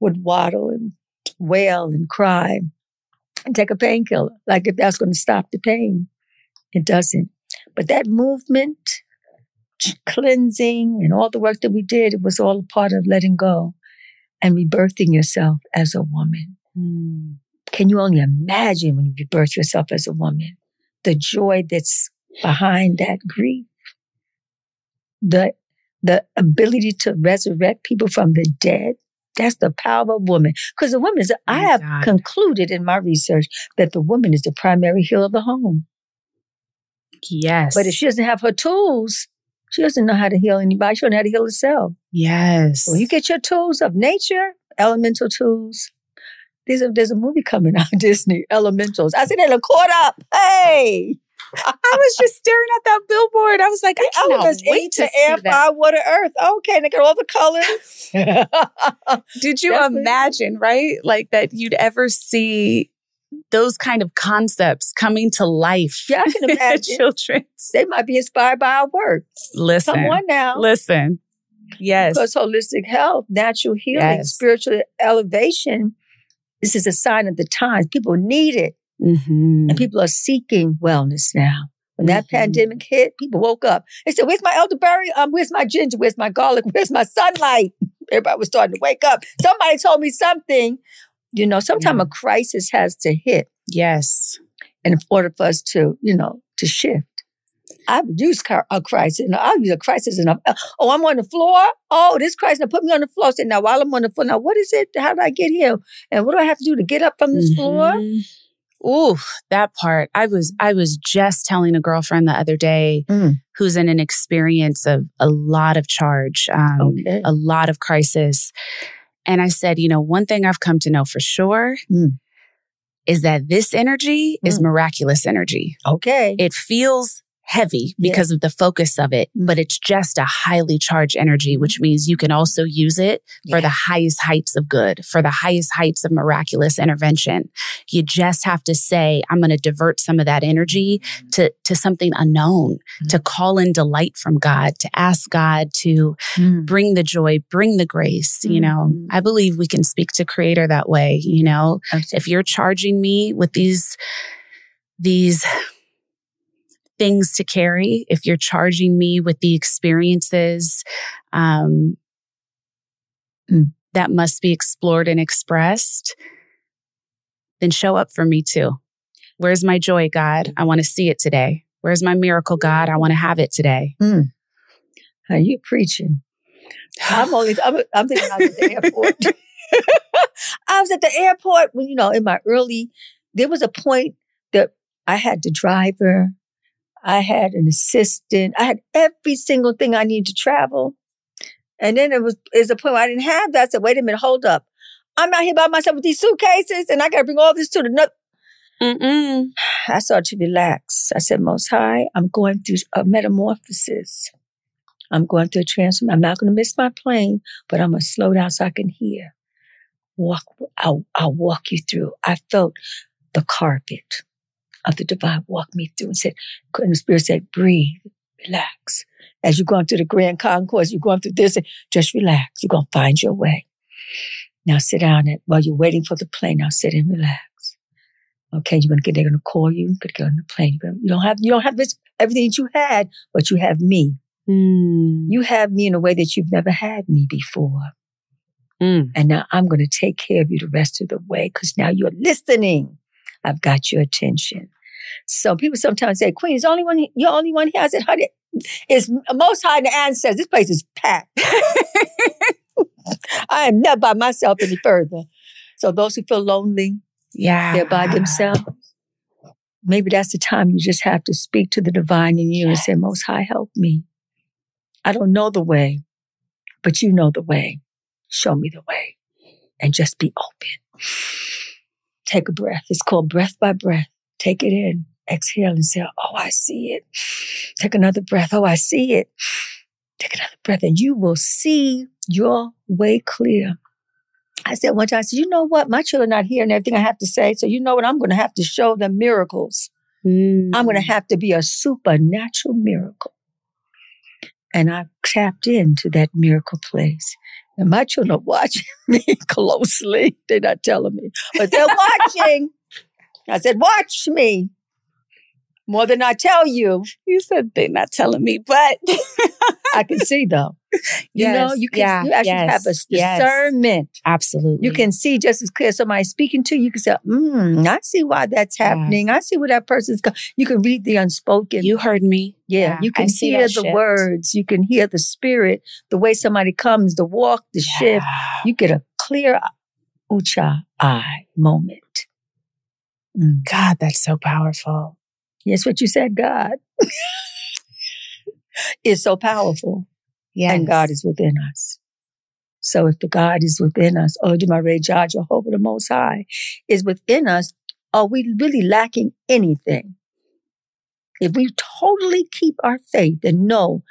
would waddle and wail and cry and take a painkiller, like if that's going to stop the pain. It doesn't. But that movement, cleansing, and all the work that we did, it was all a part of letting go and rebirthing yourself as a woman. Mm. Can you only imagine when you rebirth yourself as a woman? The joy that's behind that grief. The, the ability to resurrect people from the dead. That's the power of a woman. Because the woman is, I have concluded in my research that the woman is the primary healer of the home. Yes. But if she doesn't have her tools, she doesn't know how to heal anybody. She doesn't know how to heal herself. Yes. When you get your tools of nature, elemental tools. There's a, there's a movie coming <laughs> out, Disney, Elementals. I said, they look caught up. Hey! I was just staring at that billboard. I was like, I elements wait to air, fire, water, earth. Okay, and they got all the colors. <laughs> Did you what- imagine, right? Like that you'd ever see those kind of concepts coming to life. Yeah, I can <laughs> imagine. Children. they might be inspired by our work. Listen. Come on now. Listen. Yes. Because holistic health, natural healing, Yes. spiritual elevation, this is a sign of the times. People need it. Mm-hmm. And people are seeking wellness now. When that pandemic hit, people woke up. They said, Where's my elderberry? Um, where's my ginger? Where's my garlic? Where's my sunlight? Everybody was starting to wake up. Somebody told me something. You know, sometimes a crisis has to hit. Yes. In order for us to, you know, to shift. I've used car- a crisis. And I'll use a crisis enough. Oh, I'm on the floor. Oh, this crisis. Now put me on the floor. Say, now while I'm on the floor, now what is it? How did I get here? And what do I have to do to get up from this floor? Mhm. Ooh, that part. I was I was just telling a girlfriend the other day Mm. who's in an experience of a lot of charge, um, Okay. a lot of crisis. And I said, you know, one thing I've come to know for sure Mm. is that this energy is miraculous energy. Okay. It feels heavy because of the focus of it, but it's just a highly charged energy, which mm-hmm. means you can also use it for Yeah. the highest heights of good, for the highest heights of miraculous intervention. You just have to say, I'm going to divert some of that energy mm-hmm. to, to something unknown, to mm-hmm. call in delight from God, to ask God to mm. bring the joy, bring the grace. You know, I believe we can speak to creator that way. You know, if you're charging me with these, these things to carry, if you're charging me with the experiences um, that must be explored and expressed, then show up for me too. Where's my joy, God? I want to see it today. Where's my miracle, God? I want to have it today. Mm. Are you preaching? I'm only, I'm, I'm thinking I was at the airport. <laughs> I was at the airport when, you know, in my early, there was a point that I had the driver, I had an assistant, I had every single thing I needed to travel. And then it was, is a point where I didn't have that. I said, wait a minute, hold up. I'm out here by myself with these suitcases and I got to bring all this to the nut. Mm-mm. I started to relax. I said, Most High, I'm going through a metamorphosis. I'm going through a transformation. I'm not going to miss my plane, but I'm going to slow down so I can hear. Walk, I'll, I'll walk you through. I felt the carpet of the divine walked me through and said, and the spirit said, breathe, relax. As you're going through the grand concourse, you're going through this, just relax. You're going to find your way. Now sit down and while you're waiting for the plane, now sit and relax. Okay, you're gonna get they're gonna call you, you're gonna get on the plane. Gonna, you don't have you don't have this everything that you had, but you have me. Hmm. You have me in a way that you've never had me before. Hmm. And now I'm gonna take care of you the rest of the way because now you're listening. I've got your attention. So people sometimes say, Queen, is the only one you're only one here. I said, honey, it's most high in the ancestors. This place is packed. <laughs> I am not by myself any further. So those who feel lonely, yeah, they're by themselves. Maybe that's the time you just have to speak to the divine in you and say, Most High, help me. I don't know the way, but you know the way. Show me the way. And just be open. Take a breath. It's called breath by breath. Take it in. Exhale and say, Oh, I see it. Take another breath. Oh, I see it. Take another breath and you will see your way clear. I said one time, I said, you know what? My children are not hearing everything I have to say. So you know what? I'm going to have to show them miracles. I'm going to mm. have to be a supernatural miracle. And I tapped into that miracle place. And my children are watching me closely. They're not telling me, but they're watching. I said, watch me. More than I tell you. You said they're not telling me, but I can see though. <laughs> You know, you can yeah, you actually yes, have a yes. discernment. Absolutely. You can see just as clear. Somebody speaking to you, you can say, mm, I see why that's happening. I see where that person's going. You can read the unspoken. You heard me. Yeah, Yeah, you can see hear the shift. words. You can hear the spirit, the way somebody comes, the walk, the shift. You get a clear ucha eye moment. Mm. God, that's so powerful. Yes, what you said, God. <laughs> is so powerful. Yes. And God is within us. So if the God is within us, oh, Ray Jah, Jehovah the Most High, is within us, are we really lacking anything? If we totally keep our faith and know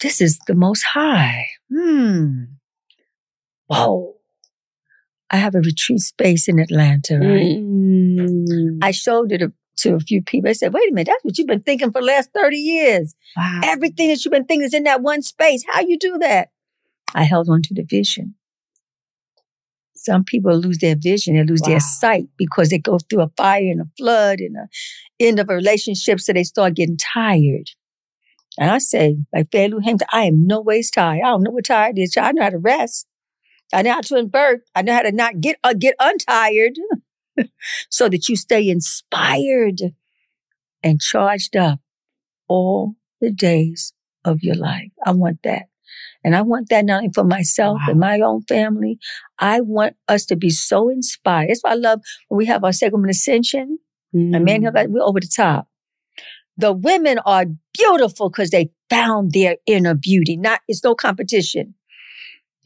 this is the Most High, hmm, whoa. I have a retreat space in Atlanta, right? Mm. I showed it to a few people. They said, wait a minute, that's what you've been thinking for the last 30 years. Wow. Everything that you've been thinking is in that one space. How you do that? I held on to the vision. Some people lose their vision, they lose Wow. their sight because they go through a fire and a flood and a end of a relationship, so they start getting tired. And I say, like Fairleigh Hampton, I am no ways tired. I don't know what tired is. I know how to rest. I know how to invert. I know how to not get uh, get untired, <laughs> <laughs> so that you stay inspired and charged up all the days of your life. I want that. And I want that not only for myself and my own family. I want us to be so inspired. That's why I love when we have our segment ascension. And man, Mm. we're over the top. The women are beautiful because they found their inner beauty. Not it's no competition.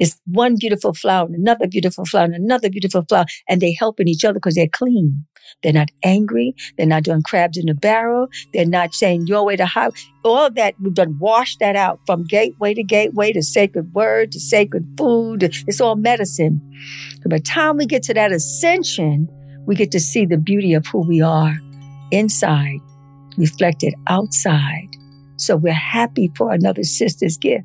It's one beautiful flower and another beautiful flower and another beautiful flower. And they helping each other because they're clean. They're not angry. They're not doing crabs in a barrel. They're not saying your way to how. All that, we've done washed that out from gateway to gateway to sacred word to sacred food. It's all medicine. By the time we get to that ascension, we get to see the beauty of who we are inside, reflected outside. So we're happy for another sister's gift.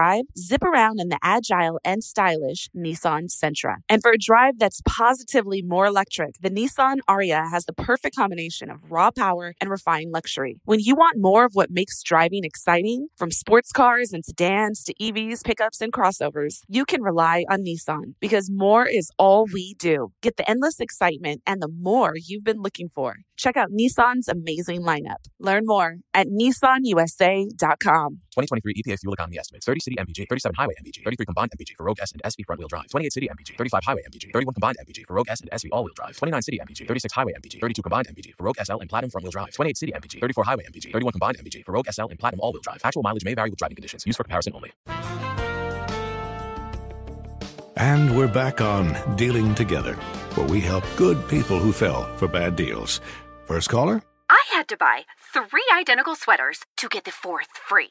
Drive, zip around in the agile and stylish Nissan Sentra. And for a drive that's positively more electric, the Nissan Ariya has the perfect combination of raw power and refined luxury. When you want more of what makes driving exciting, from sports cars and sedans to EVs, pickups, and crossovers, you can rely on Nissan because more is all we do. Get the endless excitement and the more you've been looking for. Check out Nissan's amazing lineup. Learn more at nissanusa.com. 2023 EPA fuel economy estimates 30 city MPG, 37 highway MPG, 33 combined MPG for Rogue S and SV front wheel drive, 28 city MPG, 35 highway MPG, 31 combined MPG for Rogue S and SV all wheel drive, 29 city MPG, 36 highway MPG, 32 combined MPG for Rogue SL and Platinum front wheel drive, 28 city MPG, 34 highway MPG, 31 combined MPG for Rogue SL and Platinum all wheel drive. Actual mileage may vary with driving conditions. Used for comparison only. And we're back on Dealing Together, where we help good people who fell for bad deals. First caller? I had to buy three identical sweaters to get the fourth free.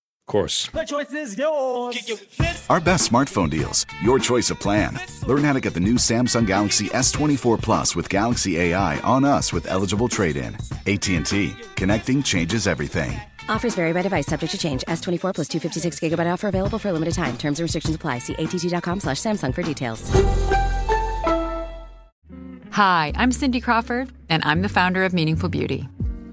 Of course. The choice is yours. Our best smartphone deals. Your choice of plan. Learn how to get the new Samsung Galaxy S24 Plus with Galaxy AI on us with eligible trade-in. AT&T. Connecting changes everything. Offers vary by device, subject to change. S24 plus 256 gigabyte offer available for a limited time. Terms and restrictions apply. See att.com slash Samsung for details. Hi, I'm Cindy Crawford, and I'm the founder of Meaningful Beauty.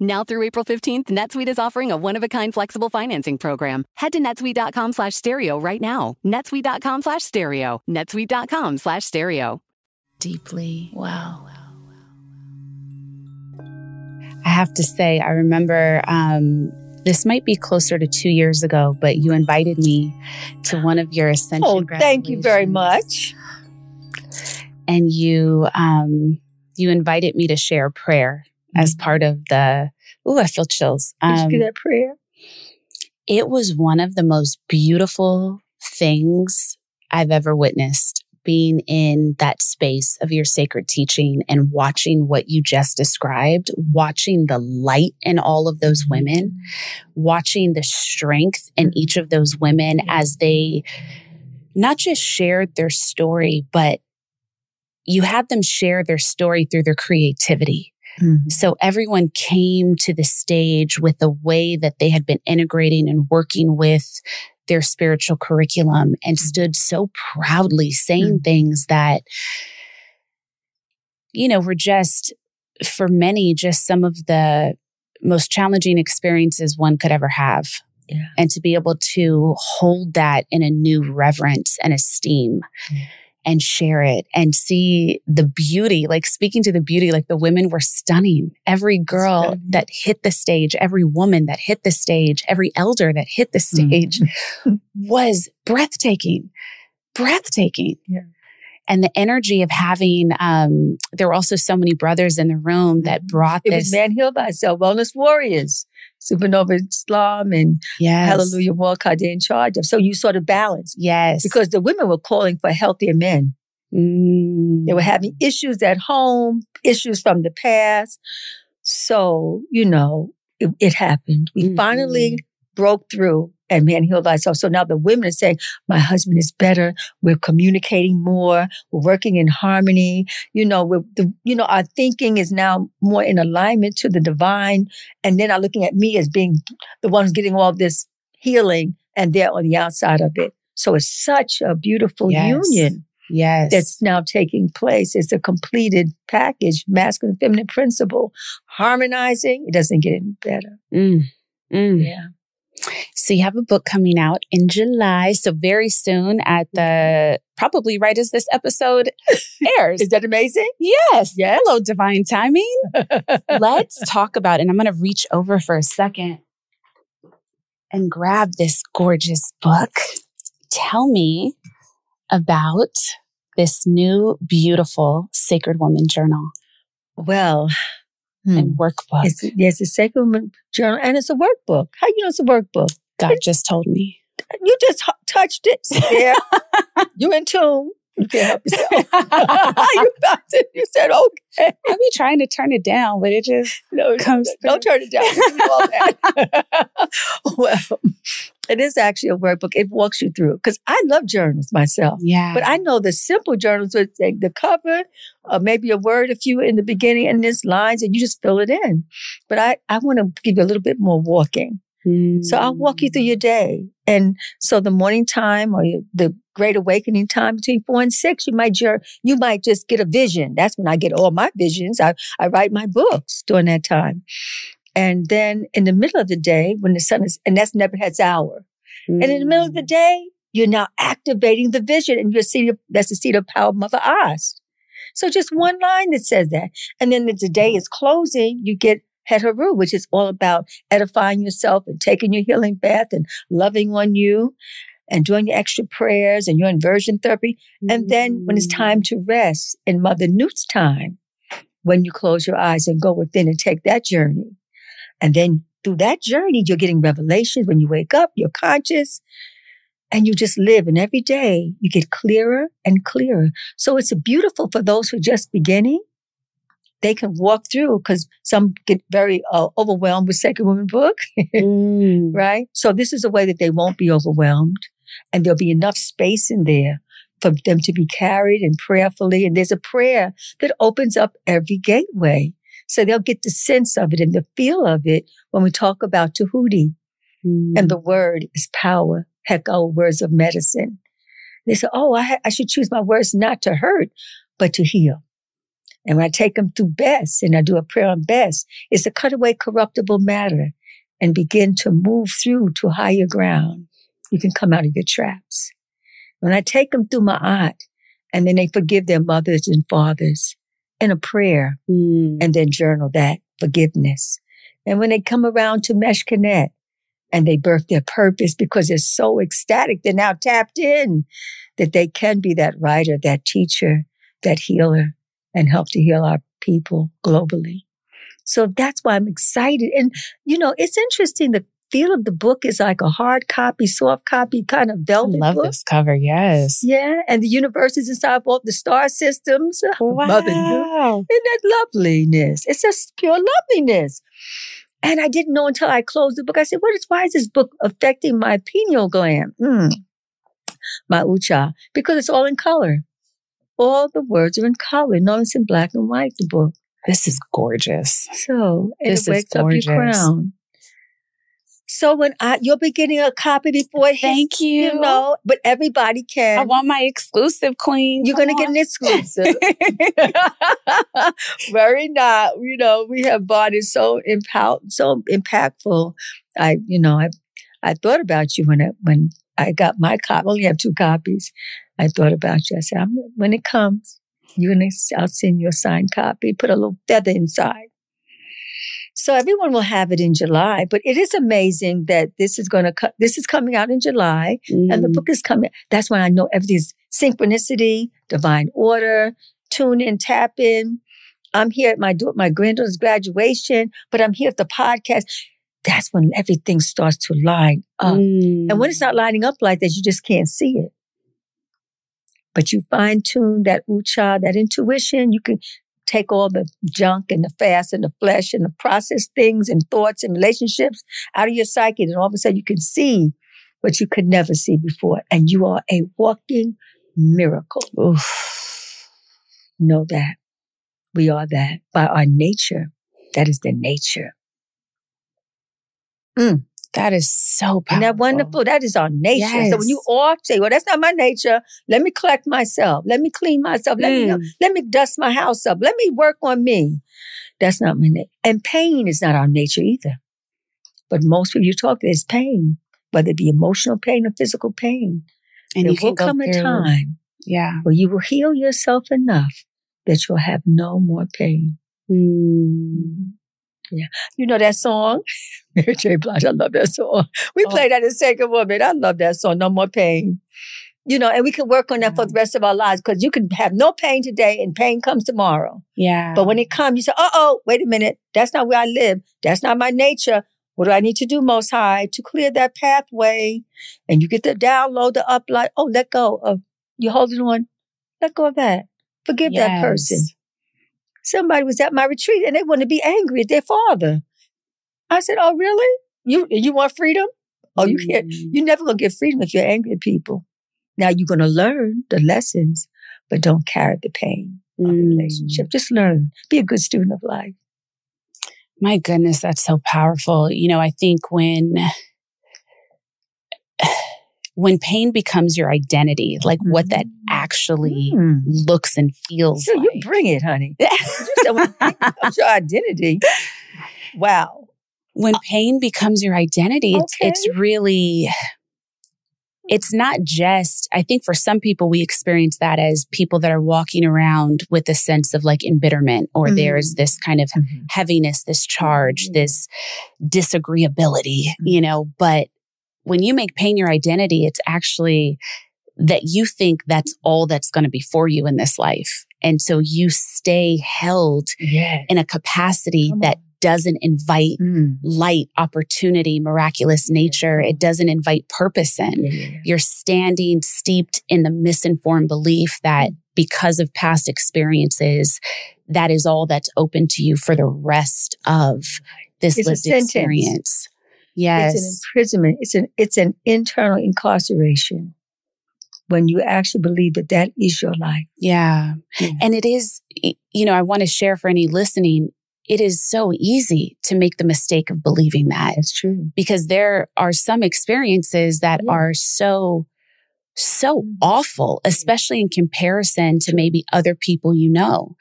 Now through April 15th, NetSuite is offering a one-of-a-kind flexible financing program. Head to netsuite.com slash stereo right now. netsuite.com slash stereo. netsuite.com slash stereo. Deeply well. I have to say, I remember um, this might be closer to two years ago, but you invited me to one of your ascension. Oh, thank you very much. And you um, you invited me to share prayer as part of the. Oh, I feel chills. Did you Um, do that prayer? it was one of the most beautiful things I've ever witnessed being in that space of your sacred teaching and watching what you just described, watching the light in all of those women, watching the strength in each of those women as they not just shared their story, but you had them share their story through their creativity. Mm-hmm. So everyone came to the stage with the way that they had been integrating and working with their spiritual curriculum and mm-hmm. stood so proudly saying mm-hmm. things that, you know, were just for many, just some of the most challenging experiences one could ever have. Yeah. And to be able to hold that in a new reverence and esteem. Yeah and share it and see the beauty, like speaking to the beauty, like the women were stunning. Every girl that hit the stage, every woman that hit the stage, every elder that hit the stage mm-hmm. <laughs> was breathtaking, breathtaking. Yeah. And the energy of having, um, there were also so many brothers in the room that mm-hmm. brought it this. was Man Heal Thyself, Wellness Warriors. Supernova Islam and yes. Hallelujah Walk in charge of. So you sort of balance. Yes. Because the women were calling for healthier men. Mm. They were having issues at home, issues from the past. So, you know, it, it happened. We mm-hmm. finally broke through and man healed thyself. So now the women are saying, my husband is better. We're communicating more. We're working in harmony. You know, we're the, you know, our thinking is now more in alignment to the divine. And they're not looking at me as being the one who's getting all this healing and they're on the outside of it. So it's such a beautiful yes. union. Yes. That's now taking place. It's a completed package, masculine, feminine principle, harmonizing. It doesn't get any better. Mm. Mm. Yeah. So you have a book coming out in July. So very soon at the probably right as this episode <laughs> airs. Is that amazing? Yes. Yes. Hello, divine timing. <laughs> Let's talk about, and I'm going to reach over for a second and grab this gorgeous book. Tell me about this new, beautiful Sacred Woman Journal. Well, and hmm. workbook. It's, yes, it's a Sacred Woman Journal, and it's a workbook. How you know it's a workbook? God just told me. You just touched it. Yeah, <laughs> you in tune. You can't help <laughs> yourself. <laughs> you, you said okay. I be trying to turn it down, but it just no, comes. Don't, don't turn it down. <laughs> well, it is actually a workbook. It walks you through because I love journals myself. Yeah. But I know the simple journals with the cover, uh, maybe a word, a few in the beginning, and this lines, and you just fill it in. But I, I want to give you a little bit more walking. Mm. So I'll walk you through your day. And so the morning time or the great awakening time between four and six, you might, you might just get a vision. That's when I get all my visions. I, I write my books during that time. And then in the middle of the day, when the sun is, and that's Nebuchadnezzar's hour. Mm. And in the middle of the mm. day, you're now activating the vision and you're seeing that's the seat of power of Mother Oz. So just one line that says that. And then as the day is closing, you get Het Heru, which is all about edifying yourself and taking your healing bath and loving on you and doing your extra prayers and your inversion therapy. Mm. And then when it's time to rest in Mother Nut's time, when you close your eyes and go within and take that journey, and then through that journey, you're getting revelations. When you wake up, you're conscious and you just live. And every day you get clearer and clearer. So it's beautiful for those who are just beginning. They can walk through because some get very uh, overwhelmed with Sacred Woman book, <laughs> mm. right? So this is a way that they won't be overwhelmed and there'll be enough space in there for them to be carried and prayerfully. And there's a prayer that opens up every gateway. So they'll get the sense of it and the feel of it when we talk about Tahuti. Mm. And the word is power. Hekau words of medicine. They say, oh, I, ha- I should choose my words not to hurt, but to heal. And when I take them through Bast and I do a prayer on Bast, it's to cut away corruptible matter and begin to move through to higher ground. You can come out of your traps. When I take them through my aunt and then they forgive their mothers and fathers, in a prayer mm. and then journal that forgiveness. And when they come around to Meskhenet and they birth their purpose because they're so ecstatic, they're now tapped in that they can be that writer, that teacher, that healer and help to heal our people globally. So that's why I'm excited. And, you know, it's interesting The feel of the book is like a hard copy, soft copy kind of velvet. I love book. this cover. Yes. Yeah, and the universe is inside both the star systems. <laughs> Wow. Mother, isn't that loveliness? It's just pure loveliness. And I didn't know until I closed the book. I said, "What is? Why is this book affecting my pineal gland? Mm. My ucha, because it's all in color. All the words are in color. No, it's in black and white. The book. This is gorgeous. So and This it is wakes up your crown. So when I you'll be getting a copy before it hits, Thank you. You know, but everybody can. I want my exclusive queen. You're Come gonna get an exclusive. <laughs> Very not. You know, we have bought it so impact, so impactful. I, you know, I, I thought about you when I when I got my copy. I only have two copies. I thought about you. I said, I'm, when it comes, you're gonna. I'll send you a signed copy. Put a little feather inside. So everyone will have it in July, but it is amazing that this is going to co- this is coming out in July and the Mhm. book is coming. That's when I know everything's synchronicity, divine order, tune in, tap in. I'm here at my my granddaughter's graduation, but I'm here at the podcast. That's when everything starts to line up. Mm. And when it's not lining up like that, you just can't see it. But you fine tune that ucha, that intuition. You can take all the junk and the fast and the flesh and the processed things and thoughts and relationships out of your psyche. And all of a sudden you can see what you could never see before. And you are a walking miracle. Know that. We are that by our nature. That is the nature. Mm. That is so powerful. Isn't that wonderful? That is our nature. So when you all say, well, that's not my nature. Let me collect myself. Let me clean myself. Let Mm. me let me dust my house up. Let me work on me. That's not my nature. And pain is not our nature either. But most people you talk to is pain, whether it be emotional pain or physical pain. And there will come a time Yeah. where you will heal yourself enough that you'll have no more pain. Mm. Yeah. You know that song? Mary J. Blige, I love that song. We Oh. play that in Sacred Woman. I love that song, No More Pain. You know, and we can work on that for the rest of our lives because you can have no pain today and pain comes tomorrow. Yeah. But when it comes, you say, uh oh, wait a minute. That's not where I live. That's not my nature. What do I need to do, Most High, to clear that pathway? And you get the download, the up, like, oh, let go of, you're holding on. Let go of that. Forgive that person. Somebody was at my retreat and they wanted to be angry at their father. I said, Oh, really? You you want freedom? Oh, you can't. Mm. You're never gonna get freedom if you're angry at people. Now you're gonna learn the lessons, but don't carry the pain of the Mm. relationship. Just learn. Be a good student of life. My goodness, that's so powerful. You know, I think when <sighs> when pain becomes your identity, like what that actually Mm. looks and feels Sure, like. you bring it, honey. <laughs> You said when it becomes your identity. Wow. When pain becomes your identity, it's it's really it's not just I think for some people we experience that as people that are walking around with a sense of like embitterment or Mm. there's this kind of Mm-hmm. heaviness, this charge, this disagreeability, you know, but when you make pain your identity, it's actually that you think that's all that's going to be for you in this life. And so you stay held Yeah. in a capacity that doesn't invite Mm. light, opportunity, miraculous nature. It doesn't invite purpose in. Yeah. You're standing steeped in the misinformed belief that because of past experiences, that is all that's open to you for the rest of this It's lived sentence. experience. Yes. It's an imprisonment. It's an it's an internal incarceration when you actually believe that that is your life. Yeah. And it is, you know, I want to share for any listening, it is so easy to make the mistake of believing that. It's true. Because there are some experiences that are so, so mm. awful, especially in comparison to maybe other people you know.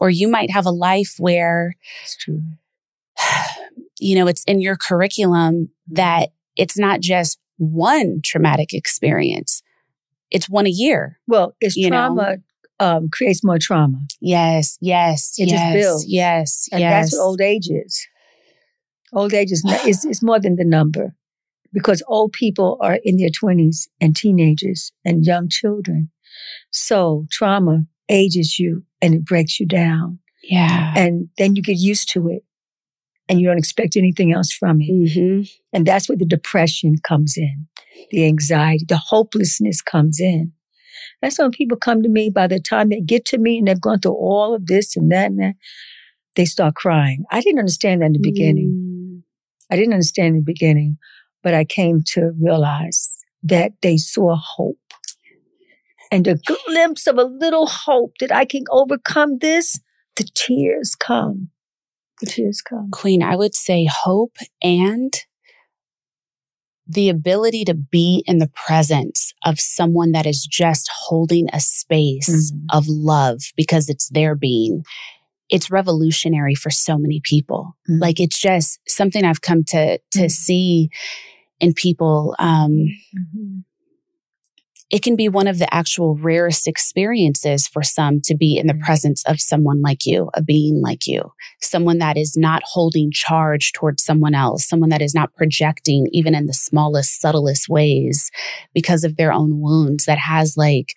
Or you might have a life where, It's true. <sighs> you know, it's in your curriculum mm. that it's not just one traumatic experience. It's one a year. Well, it's trauma know? Um, creates more trauma. Yes, yes, It yes, just builds. yes, And yes. that's what old age is. Old age is, is more than the number because old people are in their 20s and teenagers and young children. So trauma ages you and it breaks you down. yeah. And then you get used to it. and you don't expect anything else from it. Mm-hmm. And that's where the depression comes in, the anxiety, the hopelessness comes in. That's when people come to me by the time they get to me and they've gone through all of this and that and that, they start crying. I didn't understand that in the beginning. Mm. I didn't understand in the beginning, but I came to realize that they saw hope and a glimpse of a little hope that I can overcome this. The tears come. The tears come. Queen, I would say hope and the ability to be in the presence of someone that is just holding a space Mhm. of love because it's their being. It's revolutionary for so many people. Mhm. Like it's just something I've come to to see in people. Um, Mhm. It can be one of the actual rarest experiences for some to be in the mm. presence of someone like you, a being like you, someone that is not holding charge towards someone else, someone that is not projecting even in the smallest, subtlest ways because of their own wounds, that has like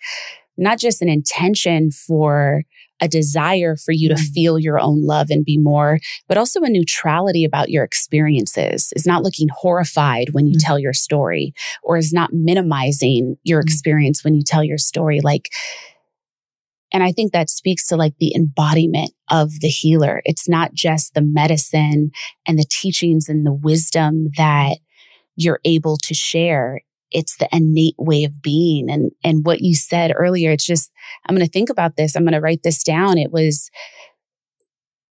not just an intention for a desire for you to mm. feel your own love and be more, but also a neutrality about your experiences, is not looking horrified when you mm. tell your story or is not minimizing your mm. experience when you tell your story. Like, and I think that speaks to like the embodiment of the healer. It's not just the medicine and the teachings and the wisdom that you're able to share. It's the innate way of being. And, and what you said earlier, it's just, I'm going to think about this. I'm going to write this down. It was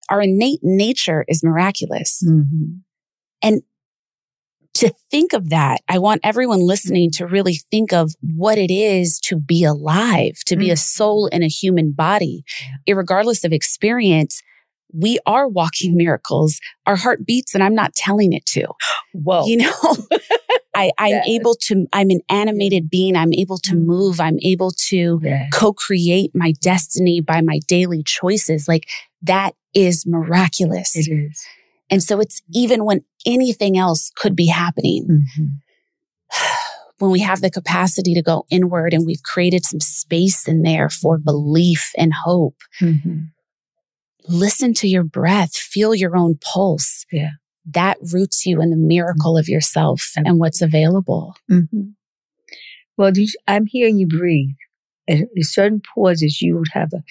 our innate nature is miraculous. Mm-hmm. And to think of that, I want everyone listening to really think of what it is to be alive, to be a soul in a human body, irregardless of experience. We are walking <laughs> miracles. Our heart beats and I'm not telling it to. Whoa. You know, <laughs> I, I'm Yes. able to, I'm an animated being. I'm able to move. I'm able to Yes. co-create my destiny by my daily choices. Like that is miraculous. It is. And so it's even when anything else could be happening, Mm-hmm. <sighs> when we have the capacity to go inward and we've created some space in there for belief and hope, Mm-hmm. listen to your breath, feel your own pulse. Yeah. That roots you in the miracle of yourself and what's available. Mm-hmm. Well, I'm hearing you breathe. At certain pauses, you would have a,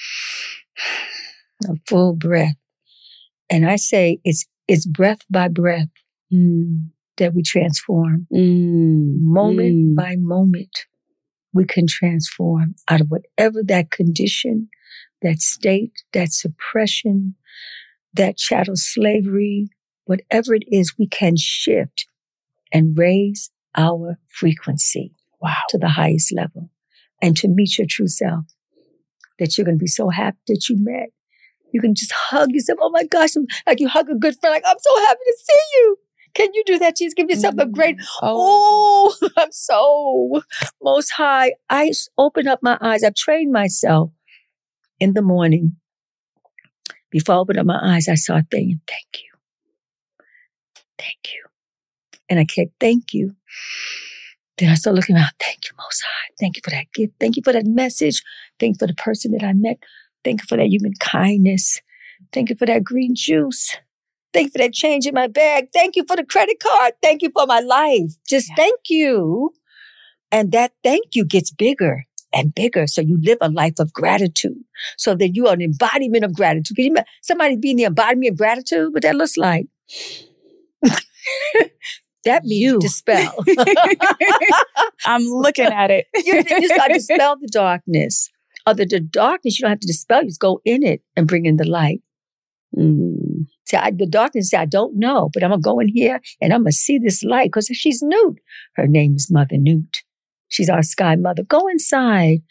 a full breath. And I say it's, it's breath by breath that we transform. Moment Mm. by moment, we can transform out of whatever that condition, that state, that suppression, that chattel slavery, whatever it is, we can shift and raise our frequency wow. to the highest level and to meet your true self. That you're going to be so happy that you met. You can just hug yourself. Oh my gosh, I'm- like you hug a good friend. Like I'm so happy to see you. Can you do that? Just give yourself a great. Mm-hmm. <gasps> Oh, oh <laughs> I'm so most high. I open up my eyes. I've trained myself in the morning. Before I open up my eyes, I saw start thinking, "Thank you, thank you," and I kept thank you. Then I start looking around. Thank you, Most High. Thank you for that gift. Thank you for that message. Thank you for the person that I met. Thank you for that human kindness. Thank you for that green juice. Thank you for that change in my bag. Thank you for the credit card. Thank you for my life. Just thank you. And that thank you gets bigger and bigger. So you live a life of gratitude. So that you are an embodiment of gratitude. Can you imagine somebody being the embodiment of gratitude? What that looks like? <laughs> that means you dispel. <laughs> <laughs> I'm looking at it. you, just got to dispel the darkness. Other the darkness, you don't have to dispel. You just go in it and bring in the light. Mm. See, I, the darkness, I don't know, but I'm gonna go in here and I'm gonna see this light because she's Nut. Her name is Mother Nut. She's our sky mother. Go inside.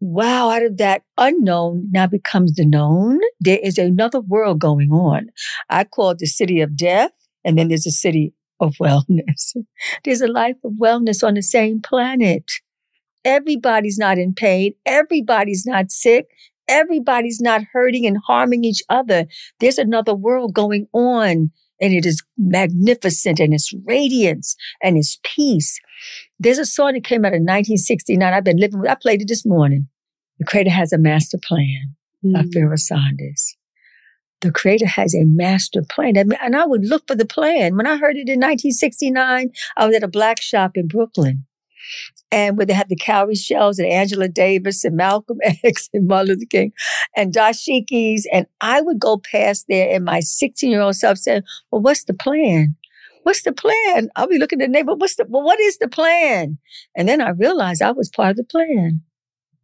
Wow, out of that unknown now becomes the known. There is another world going on. I call it the city of death, and then there's a city of <laughs> wellness. There's a life of wellness on the same planet. Everybody's not in pain. Everybody's not sick. Everybody's not hurting and harming each other. There's another world going on and it is magnificent and it's radiance and it's peace. There's a song that came out in 1969. I've been living with, I played it this morning. The Creator has a master plan by Pharoah mm. Sanders. the creator has a master plan. And I would look for the plan. When I heard it in 1969, I was at a black shop in Brooklyn. And where they had the cowrie shells and Angela Davis and Malcolm <laughs> X and Martin Luther King and dashikis. And I would go past there and my 16 year old self said, well, what's the plan? What's the plan? I'll be looking at the neighbor. What's the, well, what is the plan? And then I realized I was part of the plan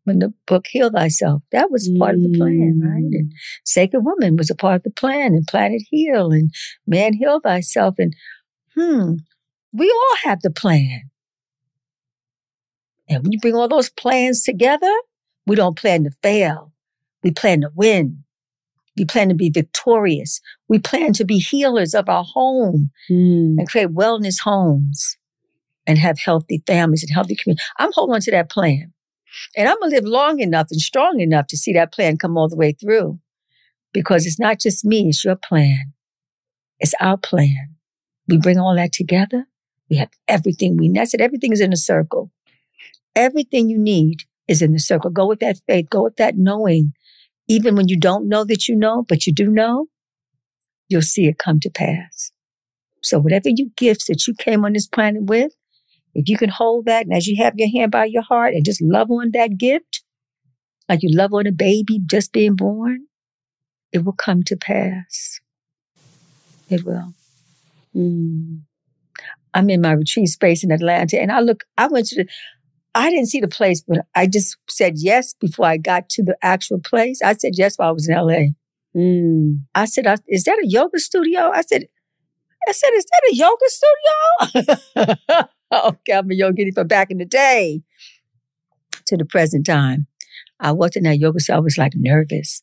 when the book Heal Thyself. That was part of the plan, right? And mm. Sacred Woman was a part of the plan, and Planet Heal, and Man Heal Thyself. And hmm, we all have the plan. And when you bring all those plans together, we don't plan to fail. We plan to win. We plan to be victorious. We plan to be healers of our home mm. and create wellness homes and have healthy families and healthy communities. I'm holding on to that plan. And I'm going to live long enough and strong enough to see that plan come all the way through because it's not just me, it's your plan. It's our plan. We bring all that together. We have everything we need. I said everything is in a circle. Everything you need is in the circle. Go with that faith. Go with that knowing. Even when you don't know that you know, but you do know, you'll see it come to pass. So whatever you gifts that you came on this planet with, if you can hold that and as you have your hand by your heart and just love on that gift, like you love on a baby just being born, it will come to pass. It will. Mm. I'm in my retreat space in Atlanta and I look, I went to the, I didn't see the place, but I just said yes before I got to the actual place. I said yes while I was in LA. Mm. I said, is that a yoga studio? I said, I said, is that a yoga studio? <laughs> okay, I'm a yogini from back in the day to the present time. I walked in that yoga, so I was like nervous.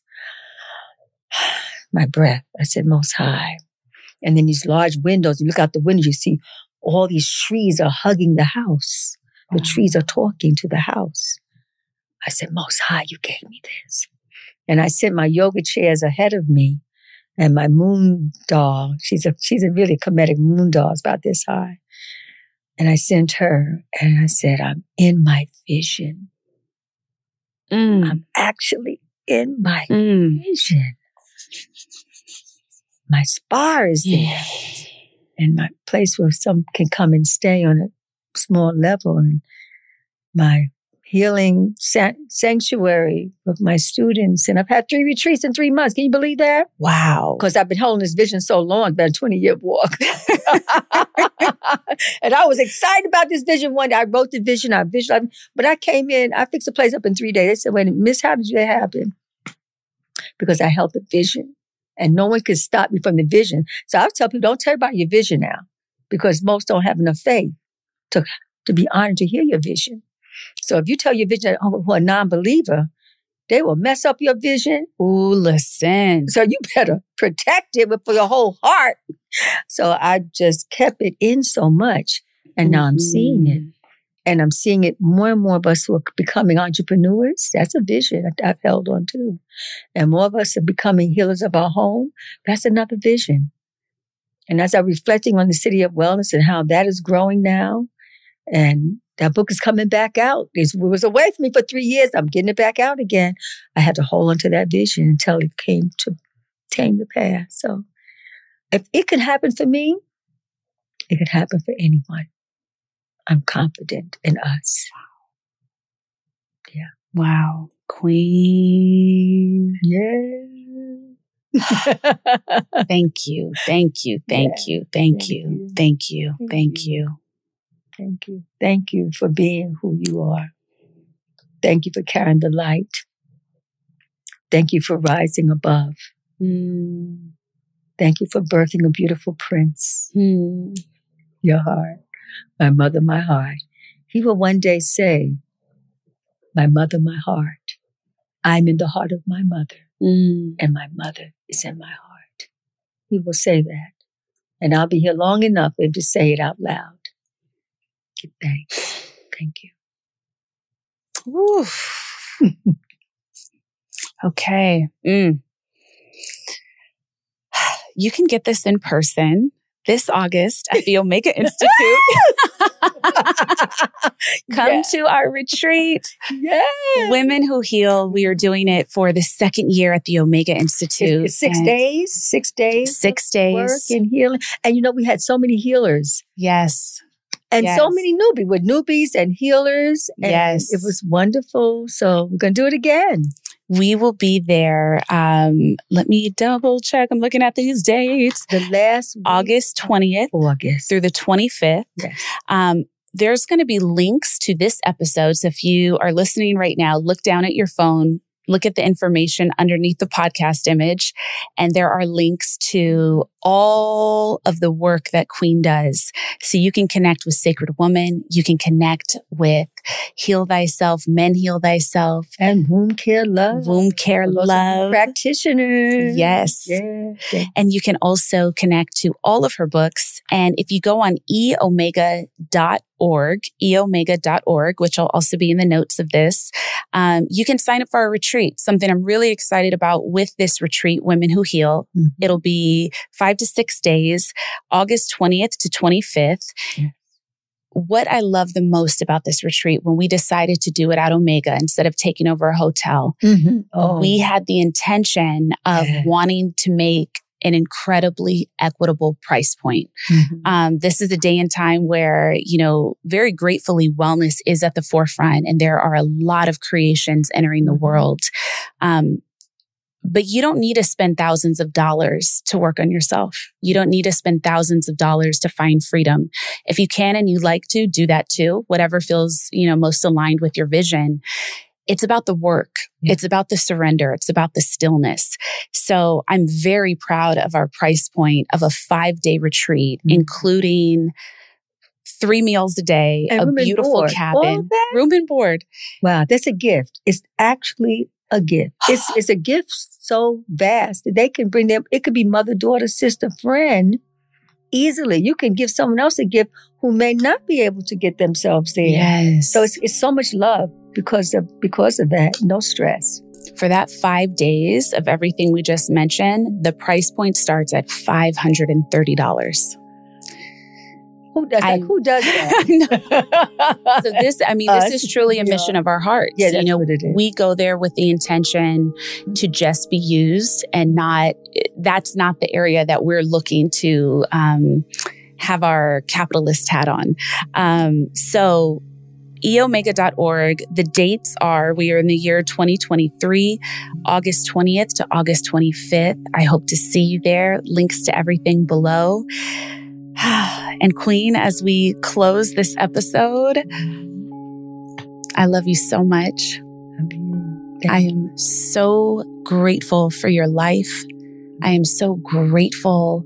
<sighs> My breath. I said, Most High. And then these large windows, you look out the window, you see all these trees are hugging the house. The trees are talking to the house. I said, Most High, you gave me this. And I sent my yoga chairs ahead of me and my moon doll. She's a, she's a really comedic moon doll. It's about this high. And I sent her and I said, I'm in my vision. Mm. I'm actually in my mm. vision. My spar is there and my place where some can come and stay on a small level and my healing sanctuary with my students. And I've had three retreats in three months. Can you believe that? Wow. Because I've been holding this vision so long, about a 20 year walk. <laughs> and I was excited about this vision one day. I wrote the vision, I visualized, but I came in, I fixed the place up in three days. They said, wait, Miss, how did that happen? Because I held the vision and no one could stop me from the vision. So I tell people, don't tell about your vision now because most don't have enough faith to, to be honored to hear your vision. So if you tell your vision oh, who a non-believer, they will mess up your vision. Ooh, listen. So you better protect it with your whole heart. So I just kept it in so much. And now mm-hmm. I'm seeing it. Mm-hmm. And I'm seeing it more and more of us who are becoming entrepreneurs. That's a vision I've held on to. And more of us are becoming healers of our home. That's another vision. And as I'm reflecting on the city of wellness and how that is growing now, and that book is coming back out. It was away from me for three years. I'm getting it back out again. I had to hold on to that vision until it came to tame the past. So if it can happen for me, it could happen for anyone. I'm confident in us. Yeah. Wow. Queen. Yeah. <laughs> thank you. Thank you. Thank yeah. you. Thank, you. Thank you. Thank you. Thank you. Thank you for being who you are. Thank you for carrying the light. Thank you for rising above. Mm. Thank you for birthing a beautiful prince. Mm. Your heart, my mother, my heart. He will one day say, My mother, my heart. I'm in the heart of my mother, mm. and my mother is in my heart. He will say that. And I'll be here long enough for him to say it out loud thanks. Thank you. <laughs> okay. Mm. You can get this in person this August at the Omega Institute. <laughs> Come Yeah. to our retreat. Yeah. Women Who Heal. We are doing it for the second year at the Omega Institute. It's six And days, six days. Six days. Work and healing. And you know, we had so many healers. Yes. And Yes. so many newbies with newbies and healers. And Yes. It was wonderful. So we're going to do it again. We will be there. Um, let me double check. I'm looking at these dates. The last week August 20th August. through the 25th. Yes. Um, there's going to be links to this episode. So if you are listening right now, look down at your phone, look at the information underneath the podcast image, and there are links to all of the work that Queen does. So you can connect with Sacred Woman, you can connect with Heal Thyself, Men Heal Thyself, And womb care love. Womb Care those Love. Practitioners. Yes. Yeah. yeah. And you can also connect to all of her books. And if you go on eomega.org, eomega.org, which will also be in the notes of this, um, you can sign up for a retreat. Something I'm really excited about with this retreat, Women Who Heal. Mhm. It'll be five to six days, August 20th to 25th. What I love the most about this retreat when we decided to do it at Omega instead of taking over a hotel, Mhm. Oh, we had the intention of Yeah. wanting to make an incredibly equitable price point. Mhm. Um, this is a day and time where, you know, very gratefully, wellness is at the forefront and there are a lot of creations entering the world. Um, but you don't need to spend thousands of dollars to work on yourself. You don't need to spend thousands of dollars to find freedom. If you can and you like to, do that too. Whatever feels, you know, most aligned with your vision. It's about the work. It's about the surrender. It's about the stillness. So I'm very proud of our price point of a five day retreat, Mhm. including three meals a day, And a beautiful cabin, room and board. Wow, that's a gift. It's actually a gift. It's <gasps> it's a gift so vast that they can bring them. It could be mother, daughter, sister, friend, easily. You can give someone else a gift who may not be able to get themselves there. Yes. So it's it's so much love because of because of that. No stress. For that five days of everything we just mentioned, the price point starts at $530. Who does I- that? Who does that? <laughs> so this i mean Us, this is truly a yeah. mission of our hearts Yeah, you know what it is. we go there with the intention to just be used and not that's not the area that we're looking to um, have our capitalist hat on um, so eomega.org the dates are we are in the year 2023 august 20th to august 25th i hope to see you there links to everything below <sighs> and Queen, as we close this episode, I love you so much. I am so grateful for your life. I am so grateful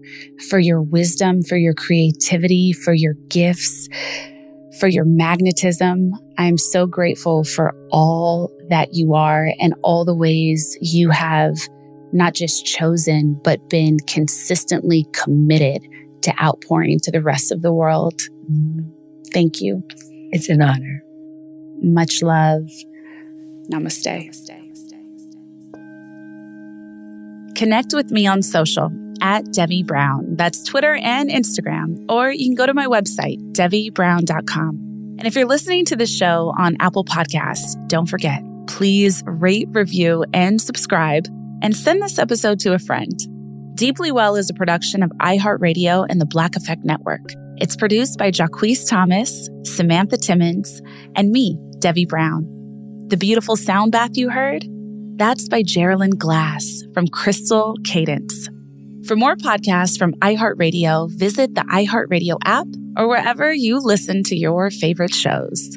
for your wisdom, for your creativity, for your gifts, for your magnetism. I am so grateful for all that you are and all the ways you have not just chosen, but been consistently committed to outpouring to the rest of the world. Thank you. It's an honor. Much love. Namaste. Connect with me on social at Devi Brown. That's Twitter and Instagram. Or you can go to my website, devibrown.com. And if you're listening to the show on Apple Podcasts, don't forget, please rate, review, and subscribe, and send this episode to a friend. Deeply Well is a production of iHeartRadio and the Black Effect Network. It's produced by Jacquees Thomas, Samantha Timmons, and me, Devi Brown. The beautiful sound bath you heard? That's by Geraldine Glass from Crystal Cadence. For more podcasts from iHeartRadio, visit the iHeartRadio app or wherever you listen to your favorite shows.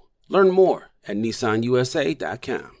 Learn more at nissanusa.com.